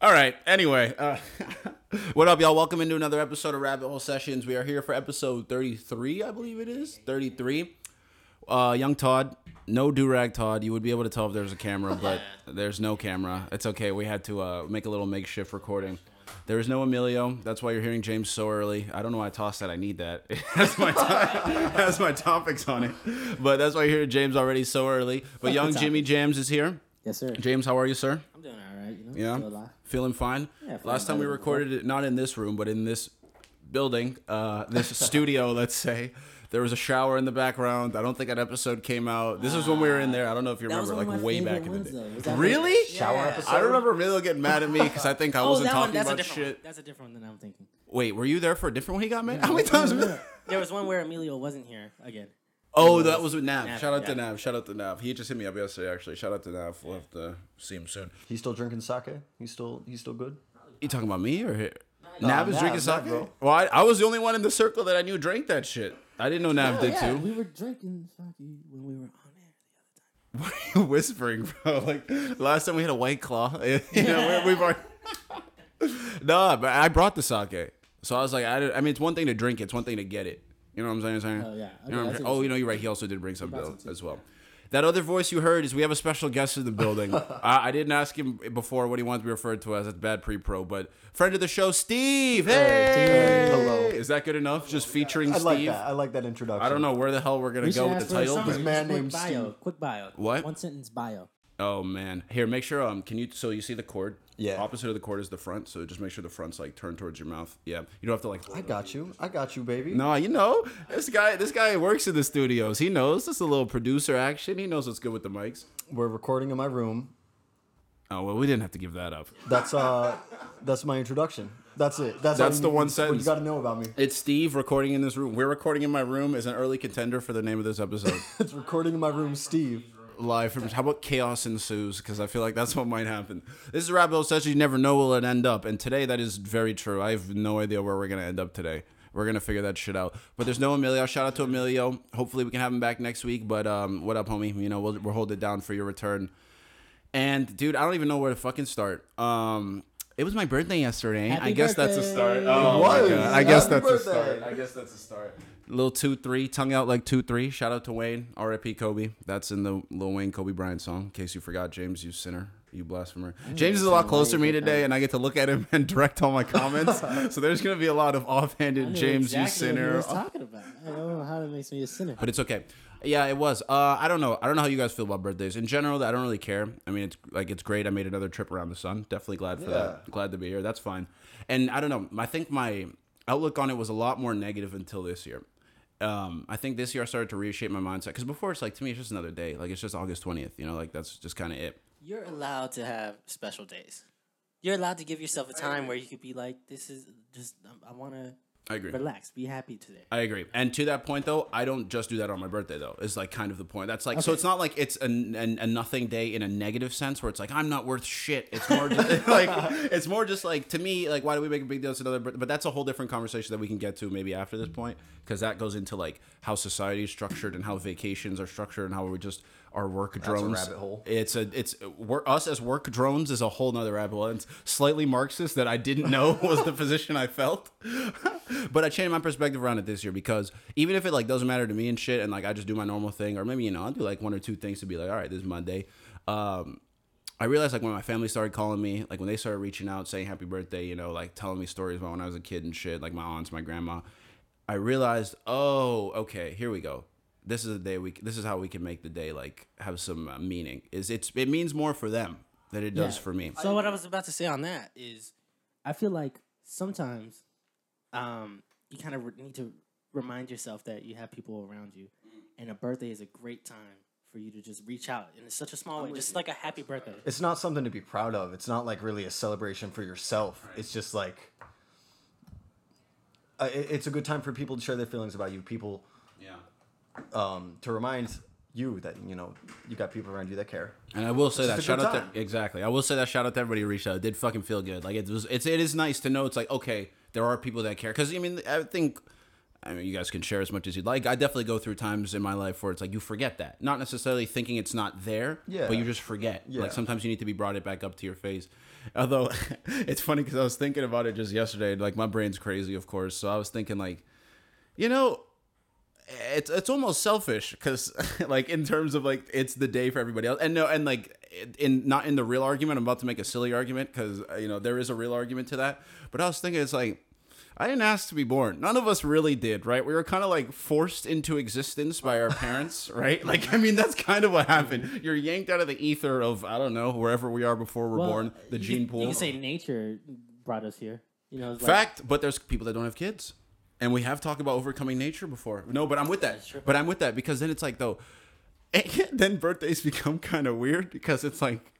All right. Anyway, uh, what up, y'all? Welcome into another episode of Rabbit Hole Sessions. We are here for episode 33, I believe it is. 33. Uh, young Todd, no do rag Todd. You would be able to tell if there's a camera, but there's no camera. It's okay. We had to uh, make a little makeshift recording. There is no Emilio. That's why you're hearing James so early. I don't know why I tossed that. I need that. that's my, to- it has my topics on it. But that's why you hear James already so early. But young Jimmy Jams is here. Yes, sir. James, how are you, sir? I'm doing all right. You know. Yeah. Still alive. Feeling fine? Yeah, feeling Last time we recorded it, not in this room, but in this building, uh, this studio, let's say. There was a shower in the background. I don't think that episode came out. This is when we were in there. I don't know if you That was remember, one like my way favorite back in ones, the though. day. That Really? like- Shower Yeah. episode? I remember Emilio getting mad at me because I think I Oh, wasn't that one. talking That's a about different. shit. One. That's a different one than I'm thinking. Wait, were you there for a different one he got mad? How many times? There was one where Emilio wasn't here again. Oh, that was with Nav. Nav, Shout out to yeah. Nav. Shout out to Nav. He just hit me up yesterday, actually. Shout out to Nav. We'll have to see him soon. He's still drinking sake. He's still he's still good. You talking about me or here? Nav is Nav, drinking Nav, sake? bro. Well, I, I was the only one in the circle that I knew drank that shit. I didn't know Nav did yeah, too. we were drinking sake when we were on air. The other time. What are you whispering, bro? Like last time we had a white claw. you know, we- we've already. no, but I brought the sake, so I was like, I, I mean, it's one thing to drink it, it's one thing to get it. You know what I'm saying? Oh, yeah. You know I'm saying? oh, you know, you're right. He also did bring some bill as well. That other voice you heard is we have a special guest in the building. I, I didn't ask him before what he wants to be referred to as. That's bad pre-pro, but friend of the show, Steve. Hey, Hello. Is that good enough? Just featuring I like Steve. that. I like that introduction. I don't know where the hell we're gonna We go with the title. This man Quick named bio. Steve. Quick bio. What? One sentence bio. Oh man, here, make sure um, can you so you see the cord? Yeah. Opposite of the cord is the front, so just make sure the front's like turned towards your mouth. Yeah, you don't have to like. I got you. I got you, baby. No, you know this guy. This guy works in the studios. He knows. This is a little producer action. He knows what's good with the mics. We're recording in my room. Oh well, we didn't have to give that up. That's uh that's my introduction. That's it. That's, That's the need- one sentence. you got to know about me. It's Steve recording in this room. We're recording in my room is an early contender for the name of this episode. It's recording in my room, Steve. Live from. How about chaos ensues? Because I feel like that's what might happen. This is a rabbit hole session. You never know where it end up, and today that is very true. I have no idea where we're gonna end up today. We're gonna figure that shit out. But there's no Emilio. Shout out to Emilio. Hopefully we can have him back next week. But um, what up, homie? You know we'll we'll hold it down for your return. And dude, I don't even know where to fucking start. Um, it was my birthday yesterday. Happy I guess that's a birthday. start. It Oh was. my god. I guess Happy that's a start. I guess that's a start. Little two three, tongue out like two three. Shout out to Wayne, R.I.P. Kobe. That's in the Lil Wayne Kobe Bryant song. In case you forgot, James, you sinner, you blasphemer. James is a lot closer to me today, and I get to look at him and direct all my comments. so there's gonna be a lot of offhanded James, exactly you What sinner. he was talking about. I don't know how that makes me a sinner. But it's okay. Yeah, it was. Uh, I don't know. I don't know how you guys feel about birthdays. In general, I don't really care. I mean, it's like it's great. I made another trip around the sun. Definitely glad for that. Glad to be here. That's fine. And I don't know. I think my outlook on it was a lot more negative until this year. Um, I think this year I started to reshape my mindset because before it's like to me it's just another day. Like it's just August twentieth. You know, like that's just kind of it. You're allowed to have special days. You're allowed to give yourself a time where you could be like, "This is just I want to I agree. relax, be happy today." I agree. And to that point, though, I don't just do that on my birthday, though. Is like kind of the point. That's like so. It's not like it's a, a, a nothing day in a negative sense, where it's like I'm not worth shit. It's more just, like it's more just like to me, like why do we make a big deal? It's another, but, but that's a whole different conversation that we can get to maybe after this point, because that goes into like how society is structured and how vacations are structured and how we just are work a drones. rabbit hole. It's a it's we're, us as work drones is a whole nother rabbit hole. And it's slightly Marxist that I didn't know was the position I felt. but I changed my perspective around it this year because even if it like doesn't matter to me and shit, and like I just do my normal thing, or maybe you know I'll do like one or two things to be like, all right, this is my day. Um, I realized like when my family started calling me, like when they started reaching out, saying happy birthday, you know, like telling me stories about when I was a kid and shit, like my aunts, my grandma. I realized, oh, okay, here we go. This is the day we. This is how we can make the day like have some uh, meaning. Is it's it means more for them than it does Yeah. for me. So what I was about to say on that is, I feel like sometimes, um, you kind of re- need to remind yourself that you have people around you, and a birthday is a great time for you to just reach out and it's such a small way, just like a happy birthday. It's not something to be proud of. It's not like really a celebration for yourself. It's just like uh, it- it's a good time for people to share their feelings about you. People Yeah. um, to remind you that you know you got people around you that care. And I will say It's that just a shout good out time. to exactly. I will say that shout out to everybody who reached out. It did fucking feel good. Like it was. It's it is nice to know. It's like okay, there are people that care. Because I mean, I think I mean, you guys can share as much as you'd like. I definitely go through times in my life where it's like you forget that, not necessarily thinking it's not there, Yeah. but you just forget. Yeah. Like sometimes you need to be brought it back up to your face. Although it's funny because I was thinking about it just yesterday. Like my brain's crazy, of course. So I was thinking like, you know, it's it's almost selfish because like in terms of like it's the day for everybody else and no and like in not in the real argument i'm about to make a silly argument because you know there is a real argument to that but i was thinking it's like i didn't ask to be born none of us really did right we were kind of like forced into existence by our parents right like i mean that's kind of what happened you're yanked out of the ether of i don't know wherever we are before we're Well, born the gene could- pool You can say nature brought us here. You know, like, Fact, but there's people that don't have kids. And we have talked about overcoming nature before. No, but I'm with that. But I'm with that because then it's like though then birthdays become kind of weird because it's like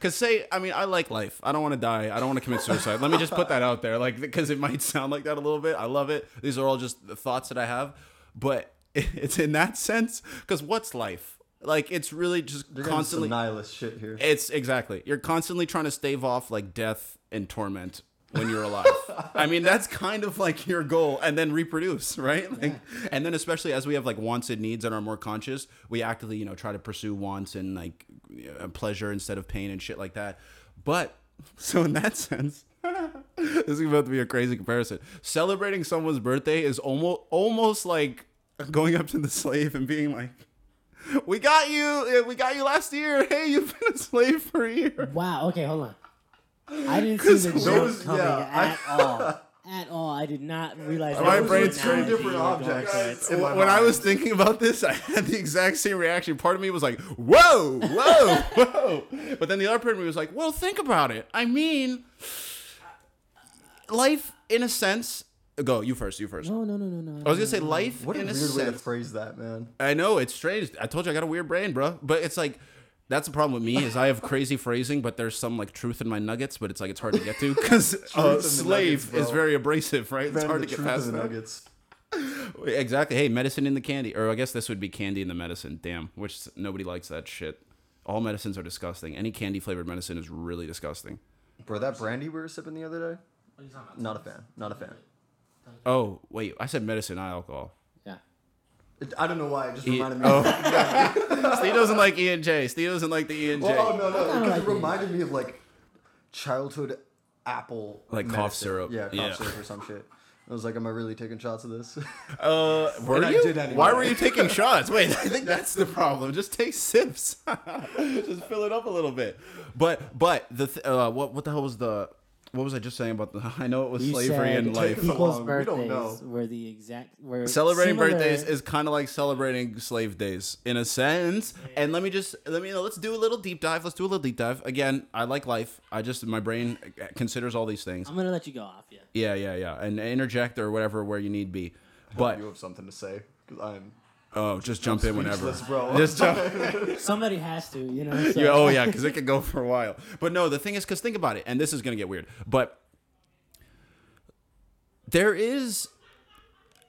cuz say I mean I like life. I don't want to die. I don't want to commit suicide. Let me just put that out there like because it might sound like that a little bit. I love it. These are all just the thoughts that I have, but it's in that sense cuz what's life? Like it's really just You're constantly nihilist shit here. it's exactly. You're constantly trying to stave off like death and torment when you're alive. I mean, that's kind of like your goal, and then reproduce, right? Like, and then especially as we have like wants and needs and are more conscious, we actively, you know, try to pursue wants and like pleasure instead of pain and shit like that. But so in that sense. this is about to be a crazy comparison. Celebrating someone's birthday is almost almost like going up to the slave and being like, "We got you. Eh, we got you last year. Hey, you've been a slave for a year." Wow. Okay, hold on. I didn't see the joke those- coming yeah, at all. At all. I did not realize. that My was brain's two different you were going objects. for. It's- in my when I was thinking about this, I had the exact same reaction. Part of me was like, "Whoa, whoa, whoa," but then the other part of me was like, "Well, think about it. I mean, life, in a sense." Go, you first. You first. No, no, no, no, no. I was gonna say life What a in a weird way to phrase that, man. I know it's strange. I told you I got a weird brain, bro. But it's like that's the problem with me is I have crazy phrasing, but there's some like truth in my nuggets, but it's like it's hard to get to because in uh, slave nuggets, is very abrasive, right? It's hard the to get past of the that. nuggets. Exactly. Hey, medicine in the candy, or I guess this would be candy in the medicine. Damn, which nobody likes that shit. All medicines are disgusting. Any candy flavored medicine is really disgusting. Bro, that brandy we were sipping the other day. Not a fan. Not a fan. Oh wait, I said medicine, not alcohol. Yeah. It, I don't know why. It just E- reminded me. oh, Steve doesn't like E and J. Steve doesn't like the E and J. Well, oh no, no, because like it it. reminded me of like childhood apple, Like cough syrup. Yeah, cough Yeah. syrup or some shit. I was like, am I really taking shots of this? Uh, were And I you? did anyway. Why were you taking shots? Wait, I think that's the problem. Just take sips. just fill it up a little bit. But but the th- uh, what what the hell was the what was I just saying about the? I know it was You slavery said and life. People's Um, we don't know. were the exact were Celebrating similar- birthdays is kind of like celebrating slave days in a sense. And let me just let me know, let's do a little deep dive. Let's do a little deep dive. Again, I like life. I just my brain considers all these things. I'm gonna let you go off. Yeah. Yeah, yeah, yeah. And interject or whatever where you need be. But you have something to say because I'm oh, just jump in whenever. bro. Just jump. Somebody has to, you know. So. Yeah, oh yeah, because it could go for a while. But no, the thing is, because think about it, and this is gonna get weird, but there is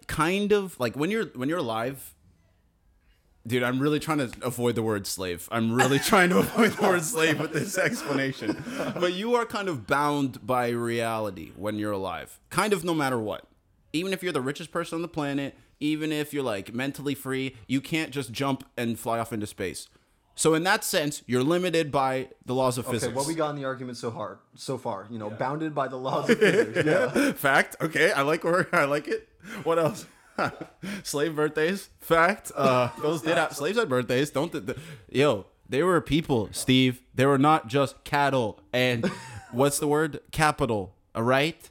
kind of like when you're when you're alive. Dude, I'm really trying to avoid the word slave. I'm really trying to avoid the word slave with this explanation. But you are kind of bound by reality when you're alive. Kind of no matter what. Even if you're the richest person on the planet, even if you're like mentally free, you can't just jump and fly off into space. So in that sense, you're limited by the laws of physics. okay. physics. What we got in the argument so hard, so far, you know, bounded by the laws of physics. Yeah. Fact. Okay, I like where I like it. What else? Slave birthdays. Fact. Uh, those did have slaves had birthdays. Don't. th- th- yo, they were people, Steve. They were not just cattle and what's the word? Capital. All right,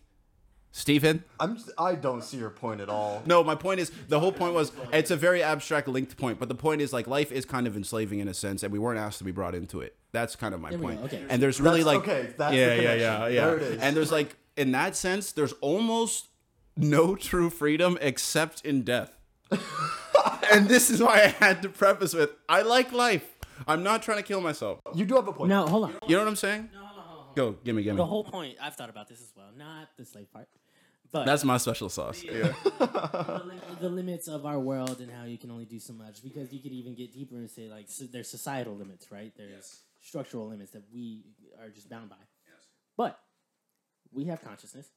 Stephen. I'm. Just, I don't see your point at all. No, my point is the whole point was it's a very abstract linked point, but the point is like life is kind of enslaving in a sense, and we weren't asked to be brought into it. That's kind of my There point. go, okay. And there's really That's- like okay, that's the yeah, yeah, yeah, yeah. There it is. And there's like in that sense, there's almost no true freedom except in death. and this is why I had to preface with I like life. I'm not trying to kill myself. You do have a point. No, hold on. You know what I'm saying? No, hold on, hold on. Go, give me, give me. The whole point. I've thought about this as well. Not the slave part, but That's my special sauce. Yeah. the, lim- the limits of our world and how you can only do so much. Because you could even get deeper and say like so there's societal limits, right? There's structural limits that we are just bound by. Yes. But we have consciousness.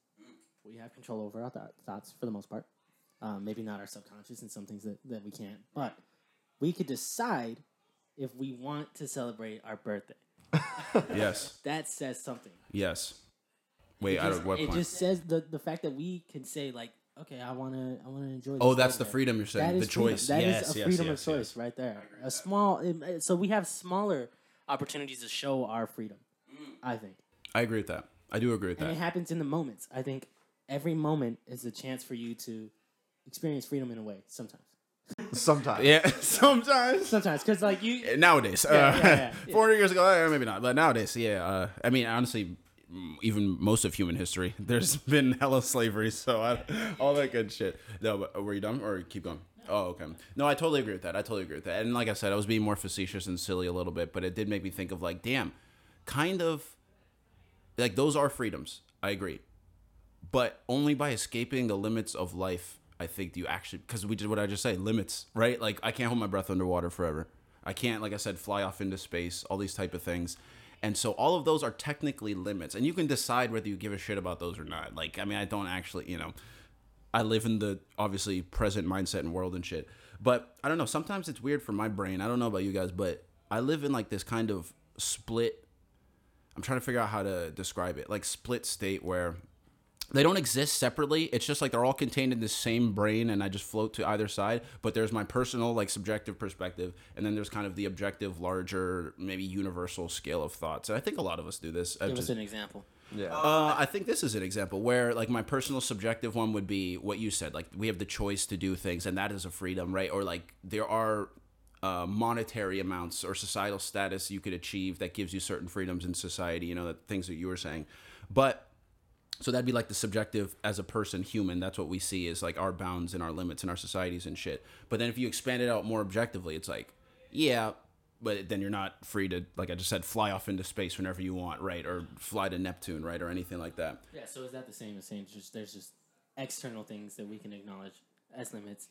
We have control over our th- thoughts for the most part. Um, maybe not our subconscious and some things that, that we can't. But we could decide if we want to celebrate our birthday. Yes. That says something. Yes. Wait, I Just- don't what it point? just says the the fact that we can say like, okay, I wanna I wanna enjoy. Oh, that's the freedom you're saying. That The is freedom. choice. That is Yes, a yes, freedom yes, of choice yes. right there. A small. it- So we have smaller opportunities to show our freedom. I think, I agree with that. I do agree with that. and it that. happens in the moments. I think every moment is a chance for you to experience freedom in a way. Sometimes, Sometimes. Yeah, sometimes. sometimes because like you. Nowadays, Yeah, uh, yeah, yeah, yeah. 400 years ago, eh, maybe not, but nowadays, yeah. Uh, I mean, honestly, mm, even most of human history, there's been hella slavery, so I, all that good shit. No, but uh, were you done or keep going? Oh, okay. No, I totally agree with that. I totally agree with that. And like I said, I was being more facetious and silly a little bit, but it did make me think of like, damn, kind of like those are freedoms. I agree, but only by escaping the limits of life. I think do you actually because we did what I just say limits, right? Like I can't hold my breath underwater forever. I can't, like I said, fly off into space. All these type of things. And so all of those are technically limits, and you can decide whether you give a shit about those or not. Like, I mean, I don't actually, you know, I live in the obviously present mindset and world and shit. But I don't know. Sometimes it's weird for my brain. I don't know about you guys, but I live in like this kind of split. I'm trying to figure out how to describe it. Like split state where they don't exist separately. It's just like they're all contained in the same brain, and I just float to either side. But there's my personal, like subjective perspective, and then there's kind of the objective, larger, maybe universal scale of thoughts. And I think a lot of us do this. I Give just- us an example. Yeah. uh, I think this is an example where, like, my personal subjective one would be what you said. Like, we have the choice to do things, and that is a freedom, right? Or like, there are uh, monetary amounts or societal status you could achieve that gives you certain freedoms in society. You know, the things that you were saying, but so that'd be like the subjective as a person, human. That's what we see is like our bounds and our limits and our societies and shit. But then if you expand it out more objectively, it's like, yeah, but then you're not free to, like I just said, fly off into space whenever you want, right? Or fly to Neptune, right? Or anything like that. Yeah. So is that the same as saying just there's just external things that we can acknowledge as limits,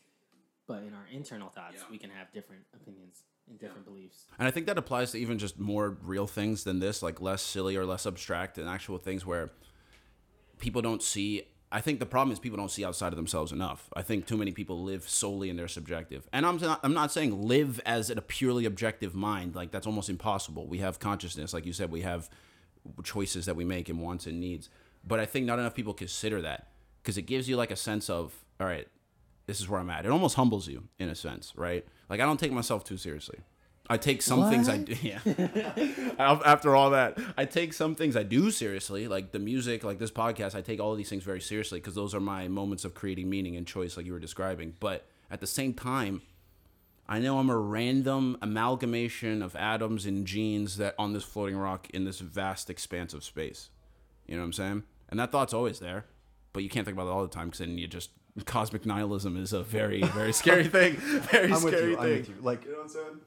but in our internal thoughts we can have different opinions and different beliefs. And I think that applies to even just more real things than this, like less silly or less abstract and actual things where people don't see. I think the problem is people don't see outside of themselves enough. I think too many people live solely in their subjective. And I'm not, I'm not saying live as a purely objective mind. Like that's almost impossible. We have consciousness, like you said, we have choices that we make and wants and needs. But I think not enough people consider that because it gives you like a sense of, all right, this is where I'm at. It almost humbles you in a sense, right? Like I don't take myself too seriously. I take some things I do. Yeah. After all that, I take some things I do seriously, like the music, like this podcast. I take all of these things very seriously because those are my moments of creating meaning and choice, like you were describing. But at the same time, I know I'm a random amalgamation of atoms and genes that on this floating rock in this vast expanse of space. You know what I'm saying? And that thought's always there, but you can't think about it all the time because then you just cosmic nihilism is a very very scary thing. Very I'm with scary thing. with you. Like, You know what I'm saying?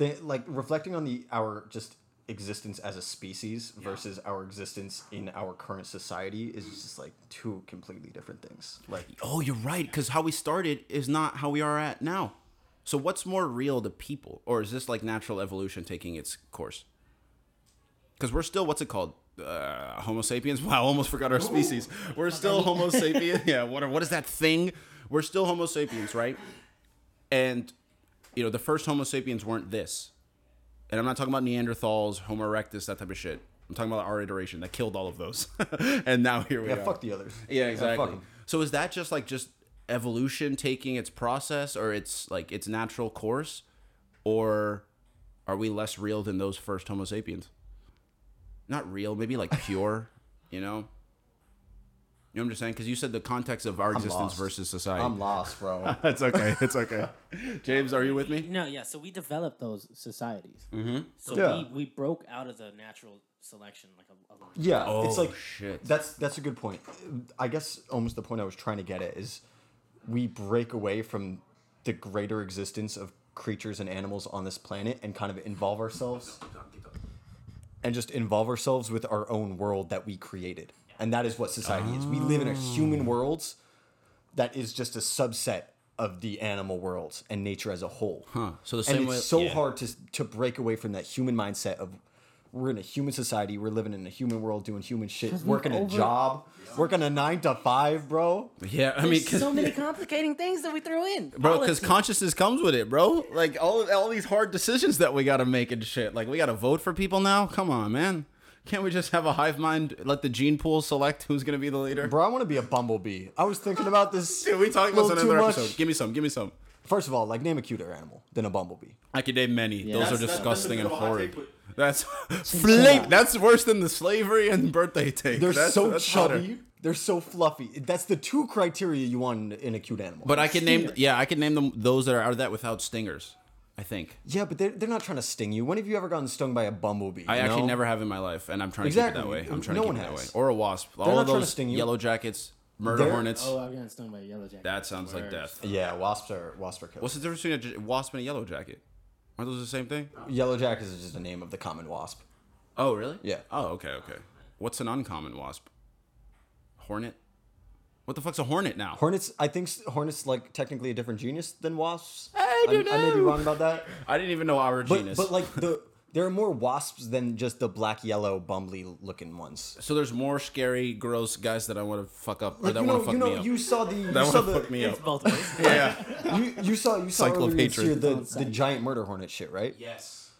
They, like reflecting on the our just existence as a species versus our existence in our current society is just like two completely different things. Like, Oh, you're right. Because how we started is not how we are at now. So what's more real to people, or is this like natural evolution taking its course? Because we're still what's it called? Uh, Homo sapiens. Wow, almost forgot our species. We're still Homo sapiens. Yeah. What? Are, what is that thing? We're still Homo sapiens, right? And you know, the first Homo sapiens weren't this. And I'm not talking about Neanderthals, Homo erectus, that type of shit. I'm talking about our iteration that killed all of those. and now here we yeah, are. fuck the others. Yeah, exactly. 'em. so is that just like just evolution taking its process or its like its natural course, or are we less real than those first Homo sapiens? Not real, maybe like pure. you know. You know what I'm just saying? Because you said the context of our existence lost. versus society. I'm lost, bro. It's okay. It's okay. James, are you with me? No, yeah. So we developed those societies. Mm-hmm. So Yeah. we, we broke out of the natural selection like a, a long Yeah, Oh it's like shit. that's that's a good point. I guess almost the point I was trying to get at is we break away from the greater existence of creatures and animals on this planet and kind of involve ourselves and just involve ourselves with our own world that we created. And that is what society is. We live in a human oh. world that is just a subset of the animal world and nature as a whole. Huh. So the And it's way. so yeah. hard to to break away from that human mindset of we're in a human society. We're living in a human world, doing human shit, we've working a over- job, working a nine to five, bro. Yeah, I mean, There's 'cause- so many complicating things that we throw in. bro, because consciousness comes with it, bro. Like all all these hard decisions that we gotta make and shit. Like we gotta vote for people now. Come on, man. Can't we just have a hive mind? Let the gene pool select who's gonna be the leader. Bro, I want to be a bumblebee. I was thinking about this. Dude, we talked about this in another much. episode. Give me some. Give me some. First of all, like name a cuter animal than a bumblebee. I could name many. Those That's- are that's- that's a disgusting bit and of a hot horrid. take, but- That's flame. That's worse than the slavery and birthday take. They're That's- so that's chubby. hotter. They're so fluffy. That's the two criteria you want in- in a cute animal. But I can name. Yeah, I can name them those that are out of that without stingers. I think. yeah, but they're, they're not trying to sting you. When have you ever gotten stung by a bumblebee? I actually know? never have in my life, and I'm trying to keep it that way. I'm trying No to one keep it that way. has. Or a wasp. All not of trying to sting you. yellow jackets, murder They're- hornets. Oh, I've gotten stung by a yellow jacket. that sounds like death. Yeah, wasps are wasps are killers. What's the difference between a wasp and a yellow jacket? Aren't those the same thing? Yellow jacket is just the name of the common wasp. Oh, really? Yeah. Oh, okay, okay. What's an uncommon wasp? Hornet. What the fuck's a hornet now? Hornets, I think hornets like technically a different genus than wasps. I don't I may be know. wrong about that. I didn't even know our But genus. but like the there are more wasps than just the black yellow bumbly looking ones. so there's more scary, gross guys that I want to fuck up or Like, that want to fuck you me up. you saw the you that saw want to the fuck me up. both ways. Yeah. you, you saw you saw earlier this year the, the giant murder hornet shit, right? Yes.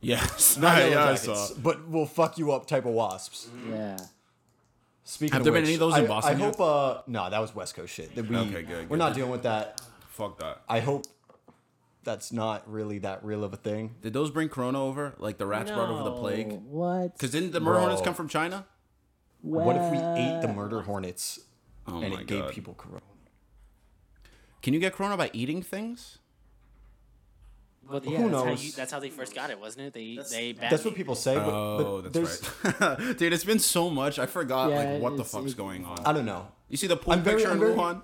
yes. Not yeah, yellow I jackets, saw. but will fuck you up type of wasps. Yeah. Speaking Have of there been which, any of those in I- Boston I yet? hope uh no, that was West Coast shit. That we Okay, good, we're good. not dealing with that. Fuck that. I hope that's not really that real of a thing. Did those bring Corona over? Like the rats brought over the plague? What? Because didn't the murder hornets come from China? What if we ate the murder hornets Oh and my it gave people corona? Can you get Corona by eating things? Well, yeah, Who that's How knows? you, that's how they first got it, wasn't it? They they That's what people say, Oh, but that's right. Dude, it's been so much. I forgot Yeah, like what the fuck's it- going on. I don't know. You see the pool I'm very- picture I'm in very- Wuhan?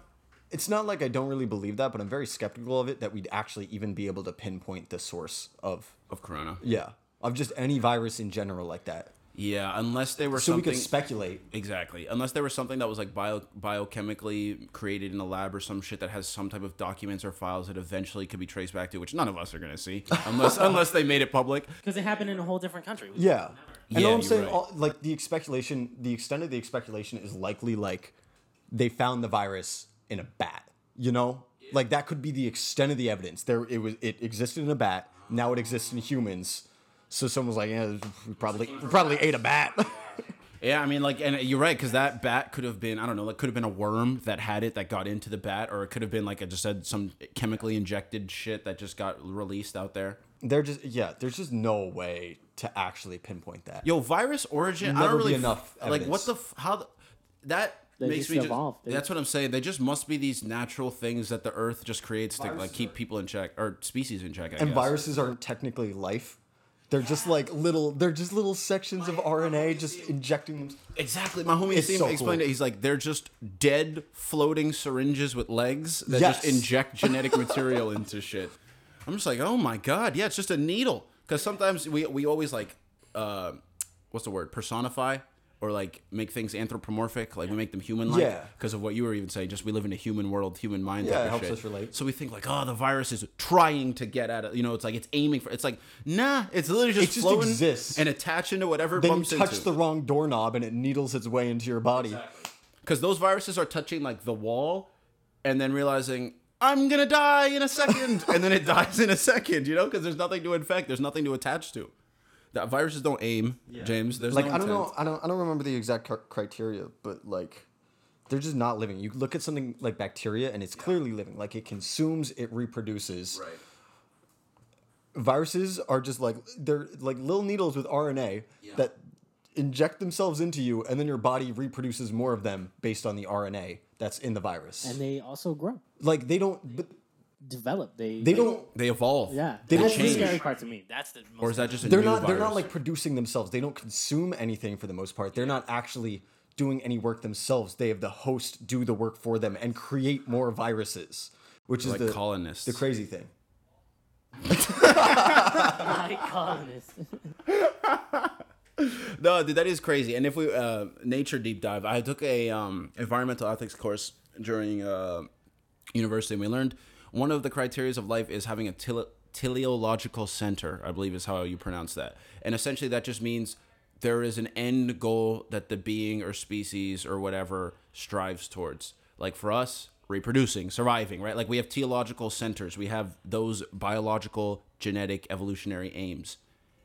It's not like I don't really believe that, but I'm very skeptical of it that we'd actually even be able to pinpoint the source of Of Corona. yeah of just any virus in general like that. Yeah, unless they were So we could speculate. Exactly. Unless there was something that was like bio biochemically created in a lab or some shit that has some type of documents or files that eventually could be traced back to, which none of us are gonna see unless unless they made it public. because it happened in a whole different country. Yeah. And Yeah, all I'm you're saying, right. all, like the speculation, the extent of the speculation is likely like they found the virus in a bat. You know, like that could be the extent of the evidence. There, it was, it existed in a bat. Now it exists in humans. So someone's like, yeah, we probably, we probably ate a bat. Yeah, I mean, like, and you're right because that bat could have been I don't know, like could have been a worm that had it that got into the bat, or it could have been like I just said some chemically injected shit that just got released out there. They're just, yeah, there's just no way to actually pinpoint that. Yo, virus origin. I don't be really f- enough Like, what the f- how the, that They makes just me. Just, that's what I'm saying. They just must be these natural things that the Earth just creates to like keep people in check or species in check. I and guess. viruses aren't technically life. They're just like little, they're just little sections of RNA just injecting them. Exactly. My homie It's so explained cool. it. He's like, they're just dead floating syringes with legs that Yes. just inject genetic material into shit. I'm just like, oh my god, yeah, it's just a needle. Because sometimes we we always like, uh, what's the word? Personify or like make things anthropomorphic, like we make them human like. Yeah. Because of what you were even saying, just we live in a human world, human mind. Yeah, it helps shit. us relate. So we think like, oh, the virus is trying to get at it. You know, it's like it's aiming for. It's like, nah, it's literally just, It just floating exists. and attaching to whatever Then you touch into. the wrong doorknob and it needles its way into your body. because those viruses are touching like the wall and then realizing i'm gonna die in a second and then it dies in a second you know because there's nothing to infect there's nothing to attach to that viruses don't aim james there's Like no I don't know. I don't, I don't remember the exact cr- criteria, but like, they're just not living. You look at something like bacteria, and it's clearly living. Like it consumes, it reproduces. right Viruses are just like they're like little needles with RNA that inject themselves into you, and then your body reproduces more of them based on the RNA that's in the virus. and they also grow, like they don't, but develop. They they don't. they evolve Yeah, They that's don't the change. scary part to me. That's the most or is that just a They're new not. They're not like producing themselves. They don't consume anything for the most part. They're not actually doing any work themselves. They have the host do the work for them and create more viruses, which is like the colonists the crazy thing. like colonists? no dude that is crazy and if we uh nature deep dive i took a um environmental ethics course during uh university and we learned one of the criteria of life is having a tele- teleological center, I believe is how you pronounce that. And essentially, that just means there is an end goal that the being or species or whatever strives towards. Like for us, reproducing, surviving, right? Like we have teleological centers, we have those biological, genetic, evolutionary aims.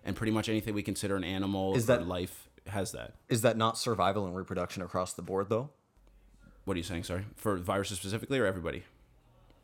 And pretty much anything we consider an animal Is or that- life has that. Is that not survival and reproduction across the board though? What are you saying? Sorry, for viruses specifically or everybody?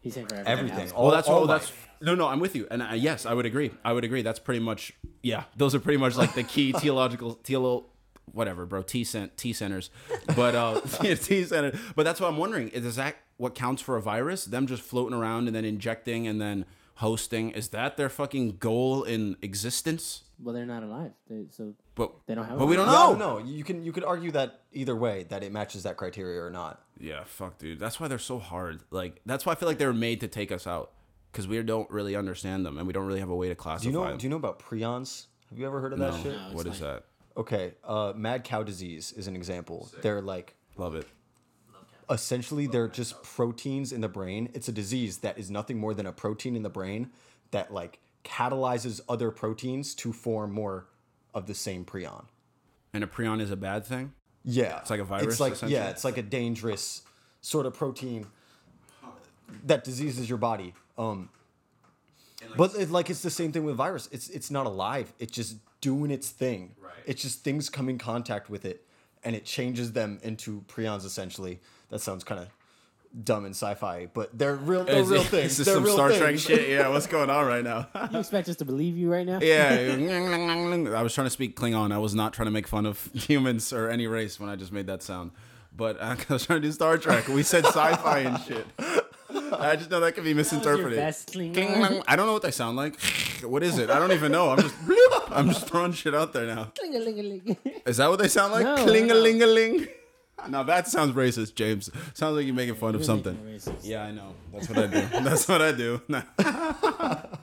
He's saying for Everything. else. All, well, that's all all. That's no, no. I'm with you, and uh, yes, I would agree. I would agree. That's pretty much yeah. Those are pretty much like the key theological teolo, whatever, bro. T cent T centers, but uh, T center. But that's what I'm wondering. Is that what counts for a virus? Them just floating around and then injecting and then hosting. Is that their fucking goal in existence? Well, they're not alive, they, so But they don't have. But we don't virus. know. No, no. You can you could argue that either way that it matches that criteria or not. Yeah, fuck, dude. That's why they're so hard. Like that's why I feel like they were made to take us out because we don't really understand them and we don't really have a way to classify. Do you know them. Do you know about prions? Have you ever heard of that No. shit? No. What is explain. that? Okay, uh, mad cow disease is an example. They're like Love it. essentially they're just proteins in the brain. It's a disease that is nothing more than a protein in the brain that like catalyzes other proteins to form more of the same prion. And a prion is a bad thing. Yeah, It's like a virus, It's like yeah, it's like a dangerous sort of protein that diseases your body. Um, but it, like it's the same thing with virus. It's it's not alive. It's just doing its thing. Right. It's just things come in contact with it, and it changes them into prions. Essentially, that sounds kind of dumb and sci-fi, but they're real. They're Is real it- things. Is this they're some real Star Trek things. shit? Yeah, what's going on right now? You expect us to believe you right now? yeah, I was trying to speak Klingon. I was not trying to make fun of humans or any race when I just made that sound. But uh, I was trying to do Star Trek. We said sci-fi and shit. I just know that could be That was your misinterpreted. best Klingon. Kling-lang. I don't know what they sound like. What is it? I don't even know. I'm just bloop. I'm just throwing shit out there now. Is that what they sound like? No, Cling a ling a ling. Now that sounds racist, James. Sounds like you're making fun of something. Yeah, I know. That's what I do. That's what I do.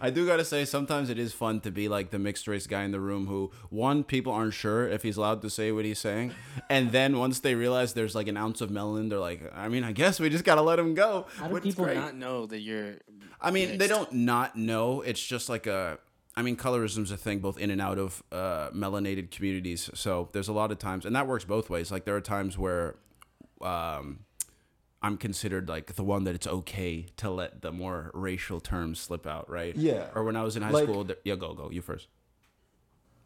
I do gotta say, sometimes it is fun to be like the mixed race guy in the room who, one, people aren't sure if he's allowed to say what he's saying. And then once they realize there's like an ounce of melanin, they're like, I mean, I guess we just gotta let him go. How do people not know that you're? I mean, they don't not know. It's just like a. I mean, colorism's a thing both in and out of uh, melanated communities. So there's a lot of times, and that works both ways. Like there are times where um, I'm considered like the one that it's okay to let the more racial terms slip out, right? Yeah. Or when I was in high Like- school, there, yeah, go go, you first.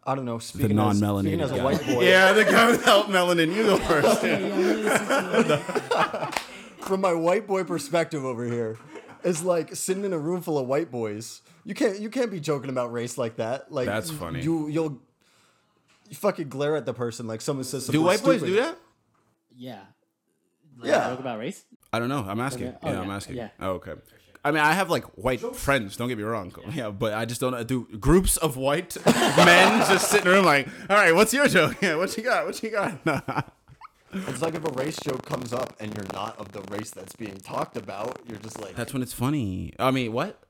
I don't know. The Speaking as, speaking non-melanated as a guy. white boy, Yeah, the guy without melanin. You go first. Yeah, I'm really listening to you. from my white boy perspective over here, is like sitting in a room full of white boys. You can't you can't be joking about race like that. Like That's funny. You you'll you fucking glare at the person like someone says something. Do white boys do that? Yeah. Yeah. Joke about race. I don't know. I'm asking. Okay. Oh, yeah, I'm asking. Yeah. Oh, okay. I mean, I have like white friends. Don't get me wrong. Yeah, but I just don't uh, do groups of white men just sitting in a room like, all right, what's your joke? Yeah, what you got? What you got? It's like if a race joke comes up and you're not of the race that's being talked about, you're just like That's when it's funny. I mean, what?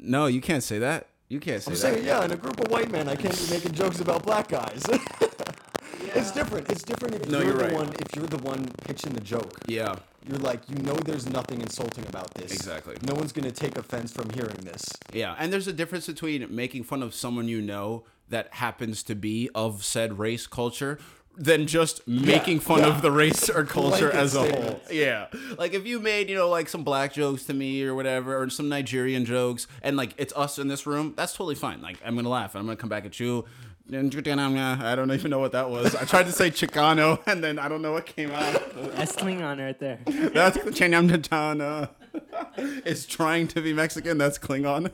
No, you can't say that. You can't say I'm that. saying, yeah, in a group of white men, I can't be making jokes about black guys. It's different. It's different if No, you're, you're the right. one if you're the one pitching the joke. Yeah. You're like, you know there's nothing insulting about this. Exactly. No one's gonna take offense from hearing this. Yeah, and there's a difference between making fun of someone you know that happens to be of said race culture than just making fun yeah. of the race or culture as a whole. Yeah. Like if you made, you know, like some black jokes to me or whatever, or some Nigerian jokes, and like it's us in this room, that's totally fine. Like I'm gonna laugh and I'm gonna come back at you. I don't even know what that was. I tried to say Chicano and then I don't know what came out. That's Klingon right there. That's Chicano. It's trying to be Mexican. That's Klingon.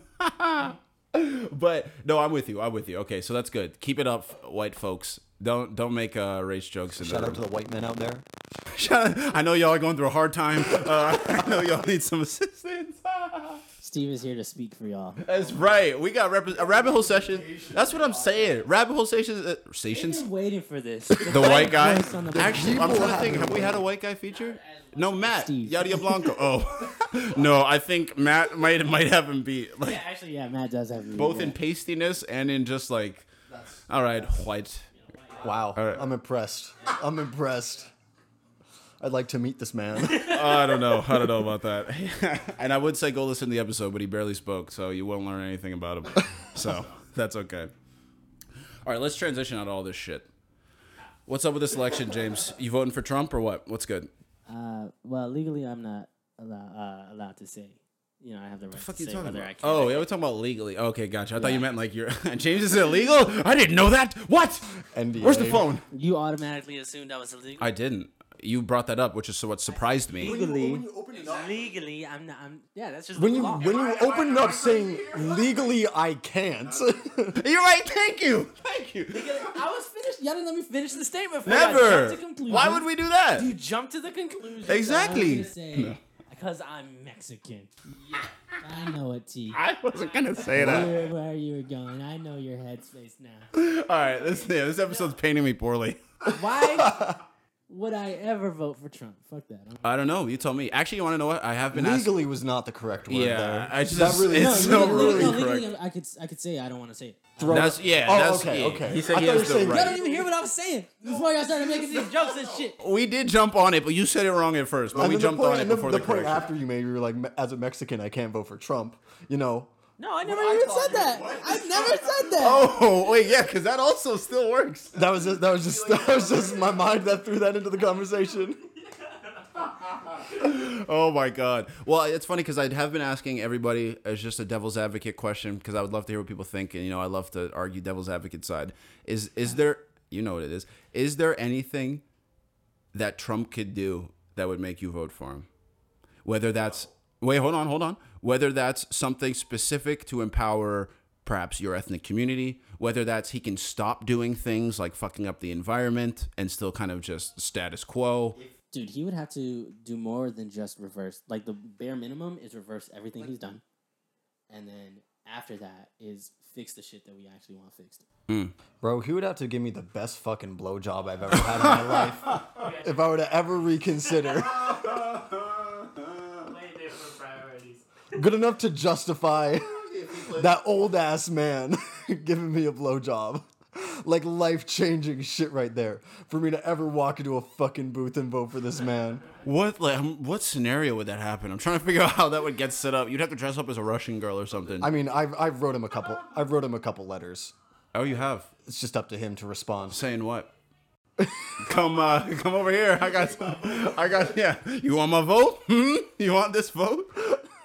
but no, I'm with you. I'm with you. Okay, so that's good. Keep it up, white folks. Don't don't make uh, race jokes. In Shout the out to the white men out there. Shout out- I know y'all are going through a hard time. Uh, I know y'all need some assistance. Steve is here to speak for y'all. That's right. We got rep- a rabbit hole session. That's what I'm saying. Rabbit hole stations. Uh, I've stations. been waiting for this. The white guy. the- Actually, I'm trying to have think. Have we had a white guy feature? No, Matt. Steve. Yadia Blanco. Oh, no. I think Matt might might have him beat. Like Yeah, actually, yeah, Matt does have both in pastiness and in just like. All right, white. Wow. right. I'm impressed. I'm impressed. I'd like to meet this man. I don't know. I don't know about that. and I would say go listen to the episode, but he barely spoke, so you won't learn anything about him. So that's okay. All right, let's transition out of all this shit. What's up with this election, James? You voting for Trump or what? What's good? Uh, well, legally, I'm not allow, uh, allowed to say. You know, I have the right fuck to you say talking whether about? I can. Oh, yeah, we're talking about legally. Okay, gotcha. I thought you meant like you're James is illegal. I didn't know that. What? NDA. Where's the phone? You automatically assumed I was illegal. I didn't. You brought that up, which is what surprised me. legally, legally, I'm not. I'm yeah. That's just When the you law. when you open it up saying legally I can't. You're right. Thank you. Thank you. I was finished. Y'all didn't let me finish the statement. before y'all Never. jumped to conclusions. Why would we do that? You jump to the conclusion. Exactly. Because I'm Mexican. Yeah, I know it, T. I wasn't gonna say that. Where, where you were going, I know your headspace now. All right, this yeah, this episode's painting me poorly. Why would I ever vote for Trump? Fuck that. I'm- I don't know. You tell me. Actually, you want to know what? I have been asked. legally was not the correct word Yeah, there. I just- that really it's no, so legally, really no, correct. legally, I could I could say I don't want to say it. Throw- That's yeah. Oh, that's, okay, yeah. okay. He said I he thought has you the were saying- Y'all right. don't even hear what I was saying before y'all started making these jokes and shit. We did jump on it, but you said it wrong at first. But And we then the jumped point- on it and the- before the, the, point correction. after you made, you were like, "Me- as a Mexican, I can't vote for Trump. You know, No, I never even said that. I never said that. Oh wait, yeah, because that also still works. that was just, that was just that was just my mind that threw that into the conversation. Oh my god. Well, it's funny because I have been asking everybody as just a devil's advocate question because I would love to hear what people think, and you know, I love to argue devil's advocate side. Is is there? You know what it is. Is there anything that Trump could do that would make you vote for him? Whether that's wait, hold on, hold on. Whether that's something specific to empower perhaps your ethnic community, whether that's he can stop doing things like fucking up the environment and still kind of just status quo. Dude, he would have to do more than just reverse. Like the bare minimum is reverse everything he's done, and then after that is fix the shit that we actually want fixed. Hmm. Bro, he would have to give me the best fucking blowjob I've ever had in my life if I were to ever reconsider. Good enough to justify that old ass man giving me a blowjob. Like life changing shit right there. For me to ever walk into a fucking booth and vote for this man. What like um, what scenario would that happen? I'm trying to figure out how that would get set up. You'd have to dress up as a Russian girl or something. I mean, I've I've wrote him a couple I've wrote him a couple letters. oh, you have It's just up to him to respond. saying what? come uh, come over here. I got I got yeah. You want my vote? Hmm? You want this vote?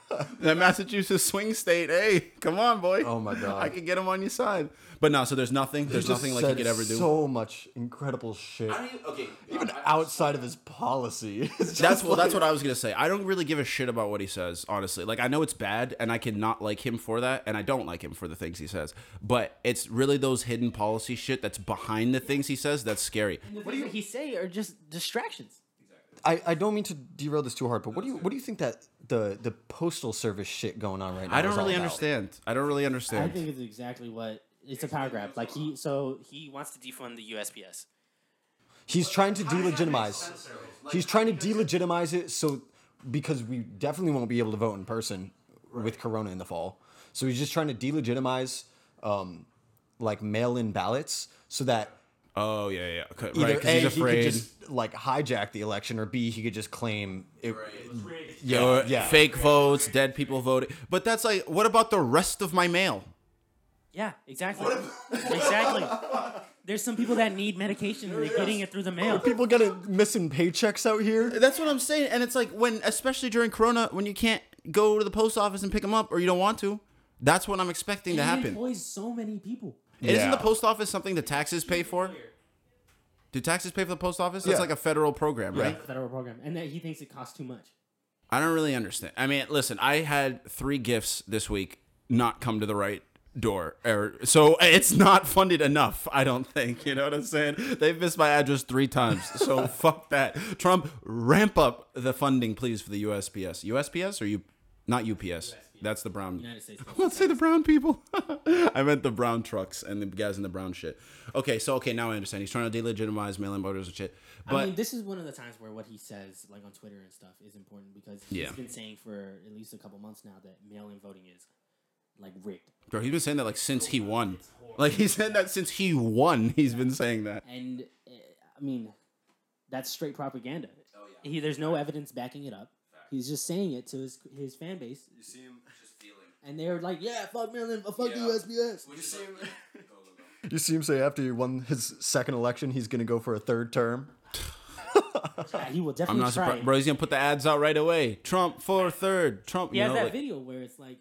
That Massachusetts swing state. Hey, come on, boy. Oh my God. I can get him on your side. But no, so there's nothing. There's He just nothing like he said could ever do. So much incredible shit. okay. Even outside of his policy. It's just That's well. That's what I was gonna say. I don't really give a shit about what he says, honestly. Like I know it's bad, and I can not like him for that, and I don't like him for the things he says. But it's really those hidden policy shit that's behind the things he says that's scary. What do you he say are just distractions? I, I don't mean to derail this too hard, but what do you what do you think that the the postal service shit going on right now? I don't is all really about? understand. I don't really understand. I think it's exactly what it's a power grab. Like he so he wants to defund the USPS. He's trying to delegitimize. He's trying to delegitimize it so because we definitely won't be able to vote in person with Corona in the fall. So he's just trying to delegitimize um, like mail-in ballots so that Oh yeah, yeah. Okay, either right, because a he's he afraid. could just like hijack the election, or b he could just claim it. Mm, yeah, Yeah, yeah. fake votes, dead people voting. But that's like, what about the rest of my mail? Yeah, exactly. exactly. There's some people that need medication and they're getting it through the mail. Are People getting missing paychecks out here. That's what I'm saying, and it's like when, especially during Corona, when you can't go to the post office and pick them up, or you don't want to. That's what I'm expecting to He happen. employs so many people. Isn't the post office something the taxes pay for? Do taxes pay for the post office? That's Yeah. like a federal program, right? Federal program. And that he thinks it costs too much. I don't really understand. I mean, listen, I had three gifts this week not come to the right door, or so it's not funded enough. I don't think. You know what I'm saying? They've missed my address three times, so fuck that. Trump, ramp up the funding, please, for the USPS. USPS or you, not UPS. That's the brown. United States. Let's say the brown people. I meant the brown trucks and the guys in the brown shit. Okay, so okay, now I understand. He's trying to delegitimize mail-in voters and shit. But I mean, this is one of the times where what he says, like on Twitter and stuff, is important because he's Yeah. been saying for at least a couple months now that mail-in voting is like rigged. bro, he's been saying that like since he won. Like he said that since he won. He's been saying that. And uh, I mean, that's straight propaganda. He there's no evidence backing it up. He's just saying it to his his fan base, You see him. And they're like, "Yeah, fuck Maryland, fuck the Yeah. USPS." You see him. You see him say after he won his second election, he's gonna go for a third term. Yeah, he will I'm definitely not try. surprised. Bro, he's gonna put the ads out right away. Trump for third. Trump. He you has know, that like- video where it's like